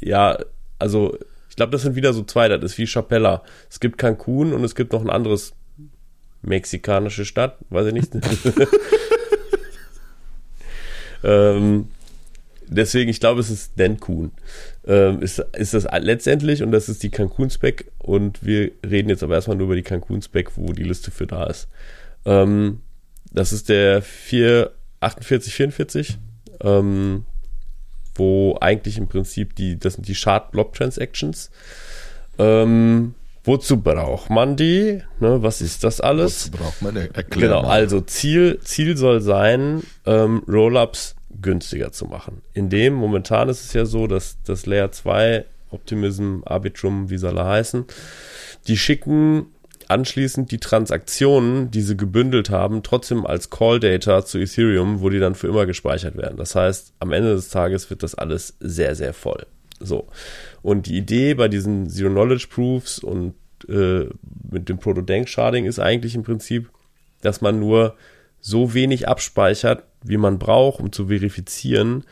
ja, also ich glaube, das sind wieder so zwei, das ist wie Chapella. Es gibt Cancun und es gibt noch ein anderes mexikanische Stadt, weiß ich nicht. ähm, deswegen, ich glaube, es ist Dencun ähm, ist, ist das letztendlich und das ist die Cancun-Spec und wir reden jetzt aber erstmal nur über die Cancun-Spec, wo die Liste für da ist. Ähm, das ist der 44844, ähm, wo eigentlich im Prinzip die, das sind die Chart-Block-Transactions. Ähm, wozu braucht man die? Ne, was ist das alles? Wozu braucht man? Erklär genau, mal. also Ziel, Ziel soll sein, ähm, Rollups günstiger zu machen. In dem momentan ist es ja so, dass das Layer 2, Optimism, Arbitrum, wie soll er heißen, die schicken anschließend die Transaktionen, die sie gebündelt haben, trotzdem als Call Data zu Ethereum, wo die dann für immer gespeichert werden. Das heißt, am Ende des Tages wird das alles sehr, sehr voll. So. Und die Idee bei diesen Zero Knowledge Proofs und äh, mit dem Proto-Dank-Sharding ist eigentlich im Prinzip, dass man nur so wenig abspeichert, wie man braucht, um zu verifizieren,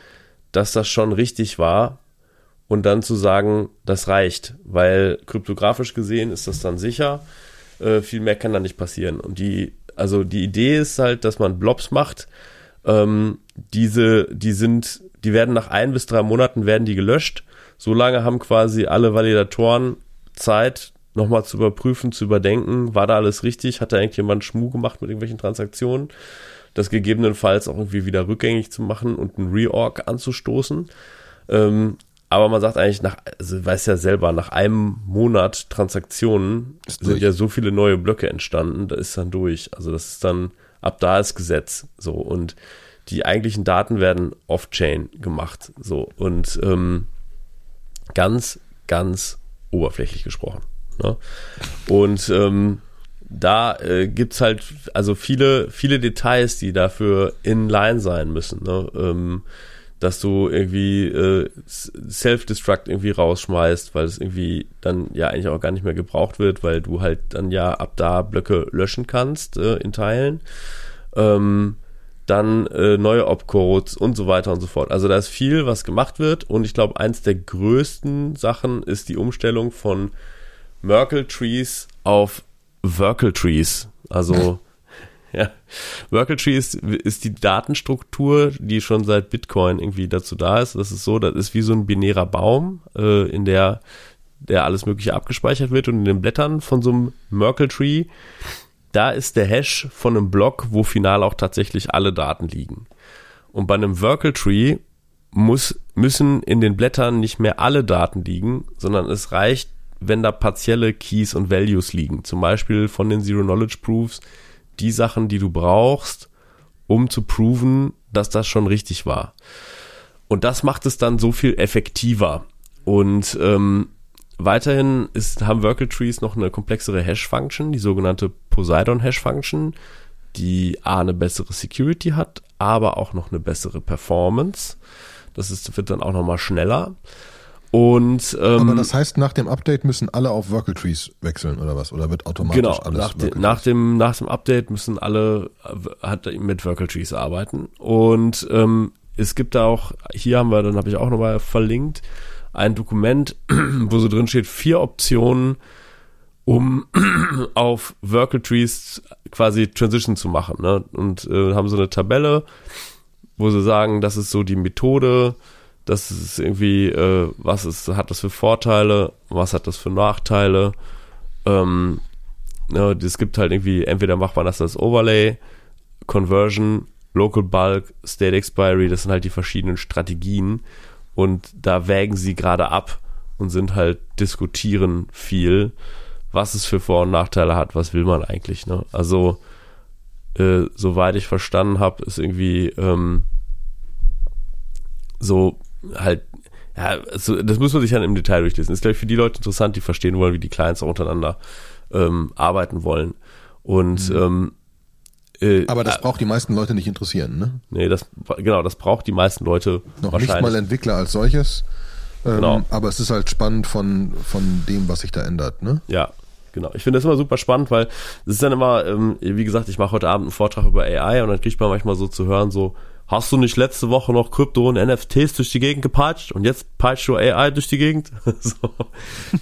dass das schon richtig war und dann zu sagen, das reicht, weil kryptografisch gesehen ist das dann sicher. Äh, viel mehr kann da nicht passieren. Und die, also die Idee ist halt, dass man Blobs macht. Ähm, diese, die sind, die werden nach ein bis drei Monaten werden die gelöscht. So lange haben quasi alle Validatoren Zeit, nochmal zu überprüfen, zu überdenken, war da alles richtig, hat da irgendjemand Schmuh gemacht mit irgendwelchen Transaktionen das gegebenenfalls auch irgendwie wieder rückgängig zu machen und einen Reorg anzustoßen. Ähm, aber man sagt eigentlich nach, also weiß ja selber, nach einem Monat Transaktionen sind ja so viele neue Blöcke entstanden, da ist dann durch. Also das ist dann, ab da ist Gesetz. So und die eigentlichen Daten werden off-chain gemacht. So und ähm, ganz, ganz oberflächlich gesprochen. Ne? Und ähm, da äh, gibt's halt also viele, viele Details, die dafür in line sein müssen. Ne? Ähm, dass du irgendwie äh, Self-Destruct irgendwie rausschmeißt, weil es irgendwie dann ja eigentlich auch gar nicht mehr gebraucht wird, weil du halt dann ja ab da Blöcke löschen kannst äh, in Teilen. Ähm, dann äh, neue Opcodes und so weiter und so fort. Also da ist viel, was gemacht wird und ich glaube, eins der größten Sachen ist die Umstellung von Merkle Trees auf Workle Trees. Also, ja, Workle Tree ist, ist die Datenstruktur, die schon seit Bitcoin irgendwie dazu da ist. Das ist so, das ist wie so ein binärer Baum, äh, in der, der alles Mögliche abgespeichert wird und in den Blättern von so einem Merkle Tree, da ist der Hash von einem Block, wo final auch tatsächlich alle Daten liegen. Und bei einem Workle Tree muss, müssen in den Blättern nicht mehr alle Daten liegen, sondern es reicht wenn da partielle Keys und Values liegen. Zum Beispiel von den Zero Knowledge Proofs die Sachen, die du brauchst, um zu proven, dass das schon richtig war. Und das macht es dann so viel effektiver. Und ähm, weiterhin ist, haben Workle Trees noch eine komplexere Hash-Function, die sogenannte Poseidon Hash-Function, die A eine bessere Security hat, aber auch noch eine bessere Performance. Das ist, wird dann auch nochmal schneller. Und, ähm, Aber das heißt, nach dem Update müssen alle auf Workle Trees wechseln oder was? Oder wird automatisch genau, alles nach, de, nach, dem, nach dem Update müssen alle äh, hat mit Workle Trees arbeiten. Und ähm, es gibt da auch, hier haben wir, dann habe ich auch nochmal verlinkt, ein Dokument, wo so drin steht, vier Optionen, um auf Workle Trees quasi Transition zu machen. Ne? Und äh, haben so eine Tabelle, wo sie sagen, das ist so die Methode, das ist irgendwie, äh, was ist, hat das für Vorteile, was hat das für Nachteile. Ähm, ja, es gibt halt irgendwie, entweder macht man das als Overlay, Conversion, Local Bulk, State Expiry, das sind halt die verschiedenen Strategien und da wägen sie gerade ab und sind halt diskutieren viel, was es für Vor- und Nachteile hat, was will man eigentlich, ne? Also, äh, soweit ich verstanden habe, ist irgendwie ähm, so halt, ja, also das muss man sich dann im Detail durchlesen. Ist, glaube ich, für die Leute interessant, die verstehen wollen, wie die Clients auch untereinander ähm, arbeiten wollen. Und Mhm. ähm, äh, Aber das äh, braucht die meisten Leute nicht interessieren, ne? nee, das genau, das braucht die meisten Leute Noch nicht mal Entwickler als solches. Ähm, Genau. Aber es ist halt spannend von, von dem, was sich da ändert, ne? Ja, genau. Ich finde das immer super spannend, weil es ist dann immer, ähm, wie gesagt, ich mache heute Abend einen Vortrag über AI und dann kriegt man manchmal so zu hören, so, hast du nicht letzte Woche noch Krypto und NFTs durch die Gegend gepeitscht und jetzt peitscht du AI durch die Gegend? so.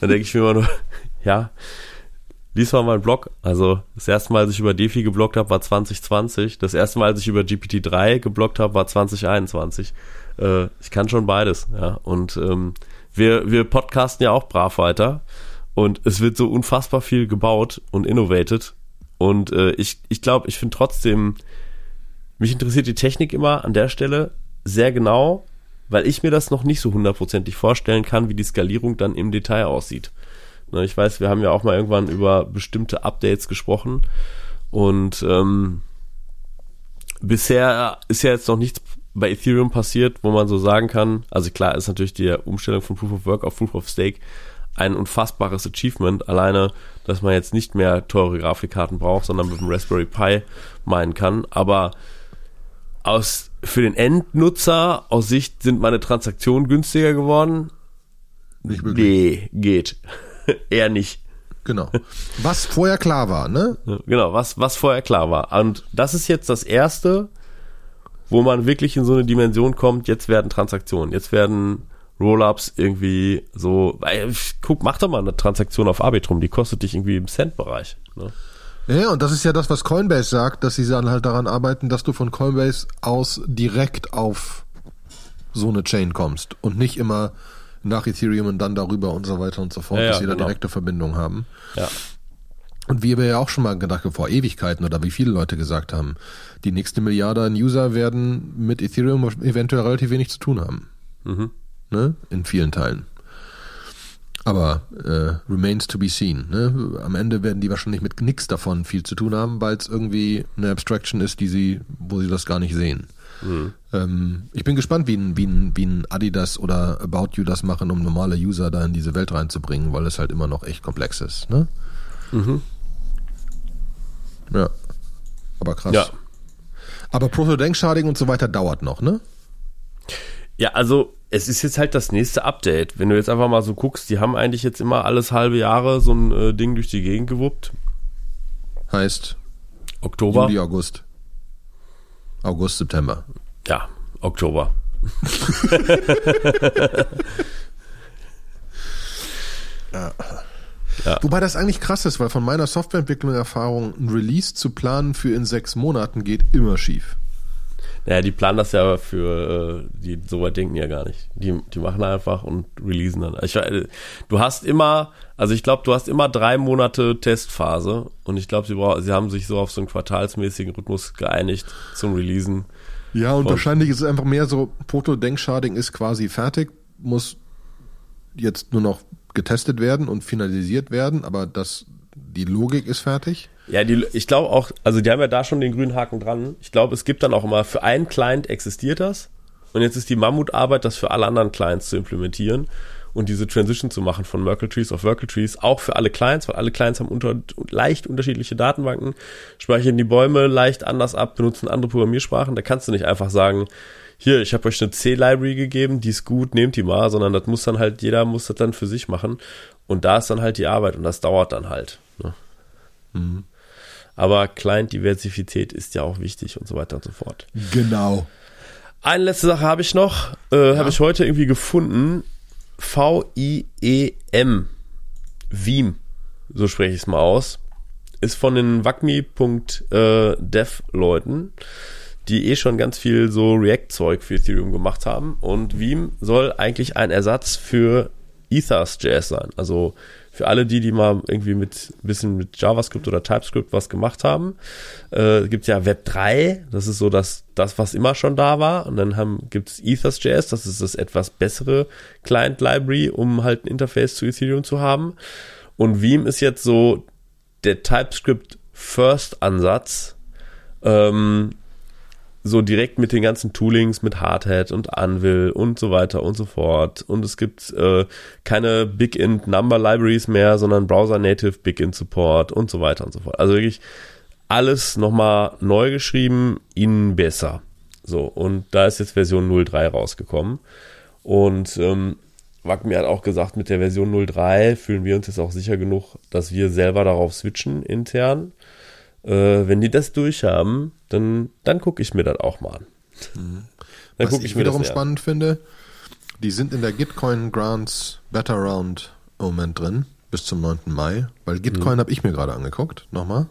Dann denke ich mir immer nur, ja, lies mal meinen Blog. Also das erste Mal, als ich über DeFi gebloggt habe, war 2020. Das erste Mal, als ich über GPT-3 gebloggt habe, war 2021. Äh, ich kann schon beides, ja. Und ähm, wir, wir podcasten ja auch brav weiter. Und es wird so unfassbar viel gebaut und innovated. Und äh, ich, ich glaube, ich finde trotzdem, mich interessiert die Technik immer an der Stelle sehr genau, weil ich mir das noch nicht so hundertprozentig vorstellen kann, wie die Skalierung dann im Detail aussieht. Ne, ich weiß, wir haben ja auch mal irgendwann über bestimmte Updates gesprochen und ähm, bisher ist ja jetzt noch nichts bei Ethereum passiert, wo man so sagen kann, also klar ist natürlich die Umstellung von Proof of Work auf Proof of Stake ein unfassbares Achievement, alleine, dass man jetzt nicht mehr teure Grafikkarten braucht, sondern mit dem Raspberry Pi meinen kann, aber aus, für den Endnutzer aus Sicht sind meine Transaktionen günstiger geworden? Nicht wirklich. Nee, geht. Eher nicht. Genau. Was vorher klar war, ne? Genau, was, was vorher klar war. Und das ist jetzt das erste, wo man wirklich in so eine Dimension kommt, jetzt werden Transaktionen, jetzt werden Rollups irgendwie so, weil, guck, mach doch mal eine Transaktion auf Arbitrum, die kostet dich irgendwie im Cent-Bereich. Ne? Ja, und das ist ja das, was Coinbase sagt, dass sie dann halt daran arbeiten, dass du von Coinbase aus direkt auf so eine Chain kommst und nicht immer nach Ethereum und dann darüber und so weiter und so fort, Ja, dass sie da genau. direkte Verbindung haben. Ja. Und wie wir ja auch schon mal gedacht haben, vor Ewigkeiten oder wie viele Leute gesagt haben, die nächste Milliarde an User werden mit Ethereum eventuell relativ wenig zu tun haben. Mhm. Ne? In vielen Teilen. Aber äh, remains to be seen. Ne? Am Ende werden die wahrscheinlich mit nix davon viel zu tun haben, weil es irgendwie eine Abstraction ist, die sie, wo sie das gar nicht sehen. Ähm, ich bin gespannt, wie ein, wie, ein, wie ein Adidas oder About You das machen, um normale User da in diese Welt reinzubringen, weil es halt immer noch echt komplex ist. Ne? Ja. Aber krass. Ja. Aber Proto-Denksharding und so weiter dauert noch, ne? Ja, also es ist jetzt halt das nächste Update. Wenn du jetzt einfach mal so guckst, die haben eigentlich jetzt immer alles halbe Jahre so ein äh, Ding durch die Gegend gewuppt. Heißt Oktober. Juli, August. August, September. Ja, Oktober. Ja. Wobei das eigentlich krass ist, weil von meiner Softwareentwicklung Erfahrung ein Release zu planen für in sechs Monaten geht immer schief. Naja, die planen das ja für, äh, die so weit denken ja gar nicht. Die, die machen einfach und releasen dann. Ich, äh, du hast immer, also ich glaube, du hast immer drei Monate Testphase und ich glaube, sie, brauch- sie haben sich so auf so einen quartalsmäßigen Rhythmus geeinigt zum Releasen. Ja, und wahrscheinlich ist es einfach mehr so, Proto-Denksharding ist quasi fertig, muss jetzt nur noch getestet werden und finalisiert werden, aber das, die Logik ist fertig. Ja, die, ich glaube auch, also die haben ja da schon den grünen Haken dran. Ich glaube, es gibt dann auch immer, für einen Client existiert das Und jetzt ist die Mammutarbeit, das für alle anderen Clients zu implementieren und diese Transition zu machen von Merkle Trees auf Merkle Trees, auch für alle Clients, weil alle Clients haben unter, leicht unterschiedliche Datenbanken, speichern die Bäume leicht anders ab, benutzen andere Programmiersprachen. Da kannst du nicht einfach sagen, hier, ich habe euch eine C-Library gegeben, die ist gut, nehmt die mal, sondern das muss dann halt, jeder muss das dann für sich machen. Und da ist dann halt die Arbeit und das dauert dann halt. Ne? Mhm. Aber Client-Diversifizität ist ja auch wichtig und so weiter und so fort. Genau. Eine letzte Sache habe ich noch, äh, ja. habe ich heute irgendwie gefunden. V-I-E-M. Veeam, so spreche ich es mal aus, ist von den wacmi.dev-Leuten, die eh schon ganz viel so React-Zeug für Ethereum gemacht haben. Und Veeam soll eigentlich ein Ersatz für Ethers.js sein. Also für alle die, die mal irgendwie mit ein bisschen mit JavaScript oder TypeScript was gemacht haben, äh, gibt ja Web 3, das ist so das, das, was immer schon da war. Und dann haben, gibt's Ethers.js, das ist das etwas bessere Client Library, um halt ein Interface zu Ethereum zu haben. Und Veeam ist jetzt so der TypeScript First Ansatz, ähm, so direkt mit den ganzen Toolings, mit Hardhead und Anvil und so weiter und so fort. Und es gibt äh, keine Big-Int Number Libraries mehr, sondern Browser Native Big-Int Support und so weiter und so fort. Also wirklich alles nochmal neu geschrieben, ihnen besser. So, und da ist jetzt Version 0.3 rausgekommen. Und ähm, Wacmi hat auch gesagt, mit der Version 0.3 fühlen wir uns jetzt auch sicher genug, dass wir selber darauf switchen intern äh, wenn die das durchhaben, dann, dann gucke ich mir das auch mal an. Mhm. Dann Was ich, ich wiederum spannend an. finde, die sind in der Gitcoin Grants Better Round im Moment drin, bis zum 9. Mai, weil Gitcoin mhm. habe ich mir gerade angeguckt, nochmal.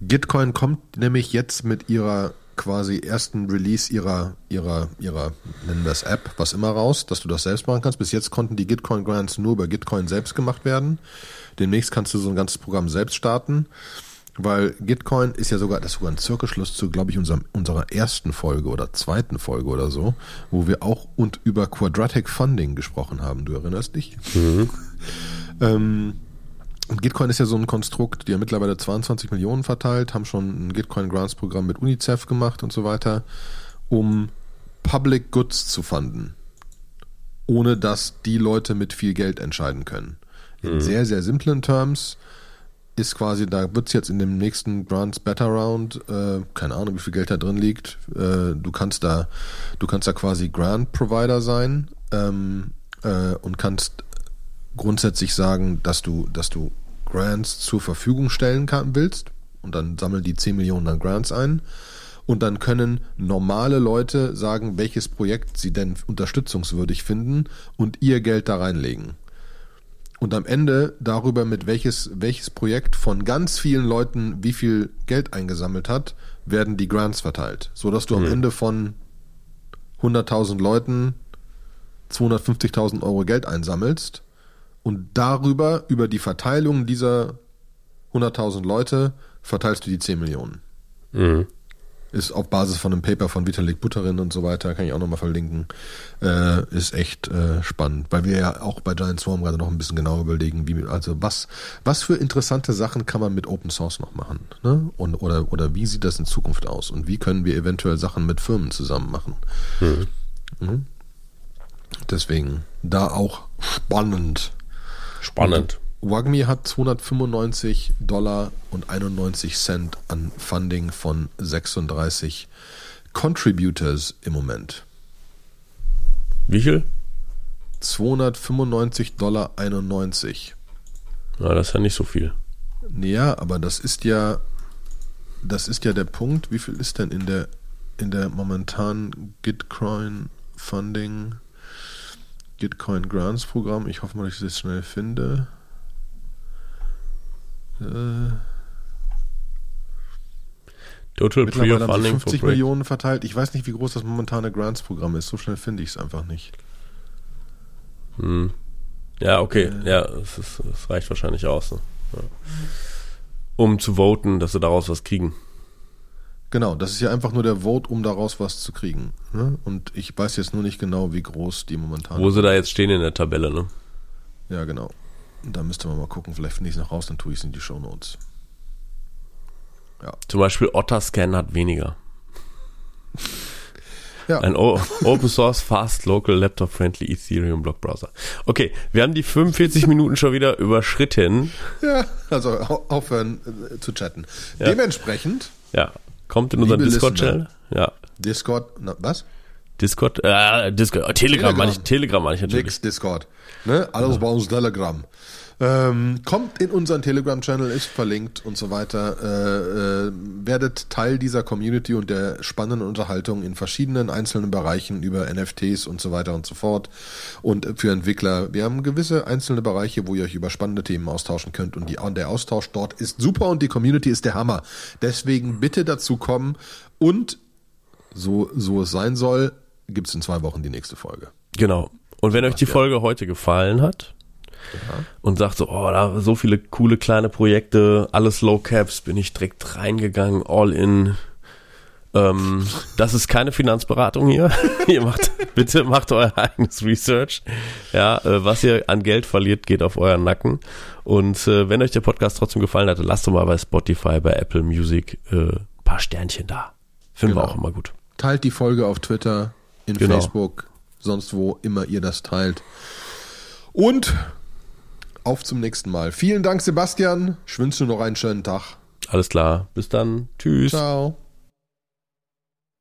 Gitcoin kommt nämlich jetzt mit ihrer quasi ersten Release ihrer, ihrer, ihrer, nennen wir es App, was immer raus, dass du das selbst machen kannst. Bis jetzt konnten die Gitcoin Grants nur über Gitcoin selbst gemacht werden. Demnächst kannst du so ein ganzes Programm selbst starten. Weil Gitcoin ist ja sogar, das ist sogar ein Zirkelschluss zu, glaube ich, unserem, unserer ersten Folge oder zweiten Folge oder so, wo wir auch und über Quadratic Funding gesprochen haben. Du erinnerst dich? Mhm. ähm, Gitcoin ist ja so ein Konstrukt, die haben mittlerweile 22 Millionen verteilt, haben schon ein Gitcoin Grants Programm mit UNICEF gemacht und so weiter, um Public Goods zu fanden, ohne dass die Leute mit viel Geld entscheiden können. In mhm. sehr, sehr simplen Terms ist quasi, da wird es jetzt in dem nächsten Grants Better Round, äh, keine Ahnung, wie viel Geld da drin liegt. Äh, du kannst da, du kannst da quasi Grant Provider sein ähm, äh, und kannst grundsätzlich sagen, dass du, dass du Grants zur Verfügung stellen kann, willst und dann sammeln die 10 Millionen an Grants ein. Und dann können normale Leute sagen, welches Projekt sie denn unterstützungswürdig finden und ihr Geld da reinlegen und am Ende darüber, mit welches, welches Projekt von ganz vielen Leuten wie viel Geld eingesammelt hat, werden die Grants verteilt. So dass du mhm. am Ende von 100.000 Leuten 250.000 Euro Geld einsammelst und darüber, über die Verteilung dieser 100.000 Leute, verteilst du die 10 Millionen. Mhm ist auf Basis von einem Paper von Vitalik Buterin und so weiter, kann ich auch nochmal verlinken, äh, ist echt äh, spannend, weil wir ja auch bei Giant Swarm gerade noch ein bisschen genauer überlegen, wie, also was, was für interessante Sachen kann man mit Open Source noch machen, ne? Und, oder, oder wie sieht das in Zukunft aus und wie können wir eventuell Sachen mit Firmen zusammen machen. Mhm. Mhm. Deswegen, da auch spannend. Spannend. Wagmi hat 295 Dollar und 91 Cent an Funding von 36 Contributors im Moment. Wie viel? 295 Dollar 91. Na, das ist ja nicht so viel. Ja, aber das ist ja, das ist ja der Punkt. Wie viel ist denn in der, in der momentanen Gitcoin Funding, Gitcoin Grants Programm? Ich hoffe mal, dass ich das schnell finde. Äh, Total sie 50 Millionen verteilt. Ich weiß nicht, wie groß das momentane Grants-Programm ist. So schnell finde ich es einfach nicht. Hm. Ja, okay. Äh, ja, es, ist, es, reicht wahrscheinlich aus. Ne? Ja. Um zu voten, dass sie daraus was kriegen. Genau, das ist ja einfach nur der Vote, um daraus was zu kriegen. Ne? Und ich weiß jetzt nur nicht genau, wie groß die momentan Wo sie da jetzt stehen in der Tabelle, ne? Ja, genau. Da müsste man mal gucken, vielleicht finde ich es noch raus, dann tue ich es in die Show Notes. Ja. Zum Beispiel Otterscan hat weniger. Ja. Ein o Open Source, Fast, Local, Laptop-Friendly Ethereum Block Browser. Okay, wir haben die 45 Minuten schon wieder überschritten. Ja, also au- aufhören äh, zu chatten. Dementsprechend, Ja, kommt in unseren Discord-Channel. Ja, Discord, na, was? Discord, äh, Discord, oh, Telegram, Telegram. meine ich, Telegram meine ich natürlich. Nix Discord. Ne? Alles bei uns Telegram. Ähm, kommt in unseren Telegram-Channel, ist verlinkt und so weiter. Äh, äh, werdet Teil dieser Community und der spannenden Unterhaltung in verschiedenen einzelnen Bereichen über NFTs und so weiter und so fort. Und für Entwickler, wir haben gewisse einzelne Bereiche, wo ihr euch über spannende Themen austauschen könnt und die, der Austausch dort ist super und die Community ist der Hammer. Deswegen bitte dazu kommen und so, so es sein soll, gibt's in zwei Wochen die nächste Folge. Genau. Und wenn euch die Folge heute gefallen hat und sagt so, oh, da so viele coole kleine Projekte, alles Low Caps, bin ich direkt reingegangen, all in. Ähm, das ist keine Finanzberatung hier. ihr macht, bitte macht euer eigenes Research. Ja, äh, was ihr an Geld verliert, geht auf euren Nacken. Und äh, wenn euch der Podcast trotzdem gefallen hat, lasst doch mal bei Spotify, bei Apple Music äh, paar Sternchen da. Finden wir Genau. auch immer gut. Teilt die Folge auf Twitter, in Genau. Facebook, sonst wo immer ihr das teilt. Und auf zum nächsten Mal. Vielen Dank, Sebastian. Ich wünsche noch einen schönen Tag. Alles klar. Bis dann. Tschüss. Ciao.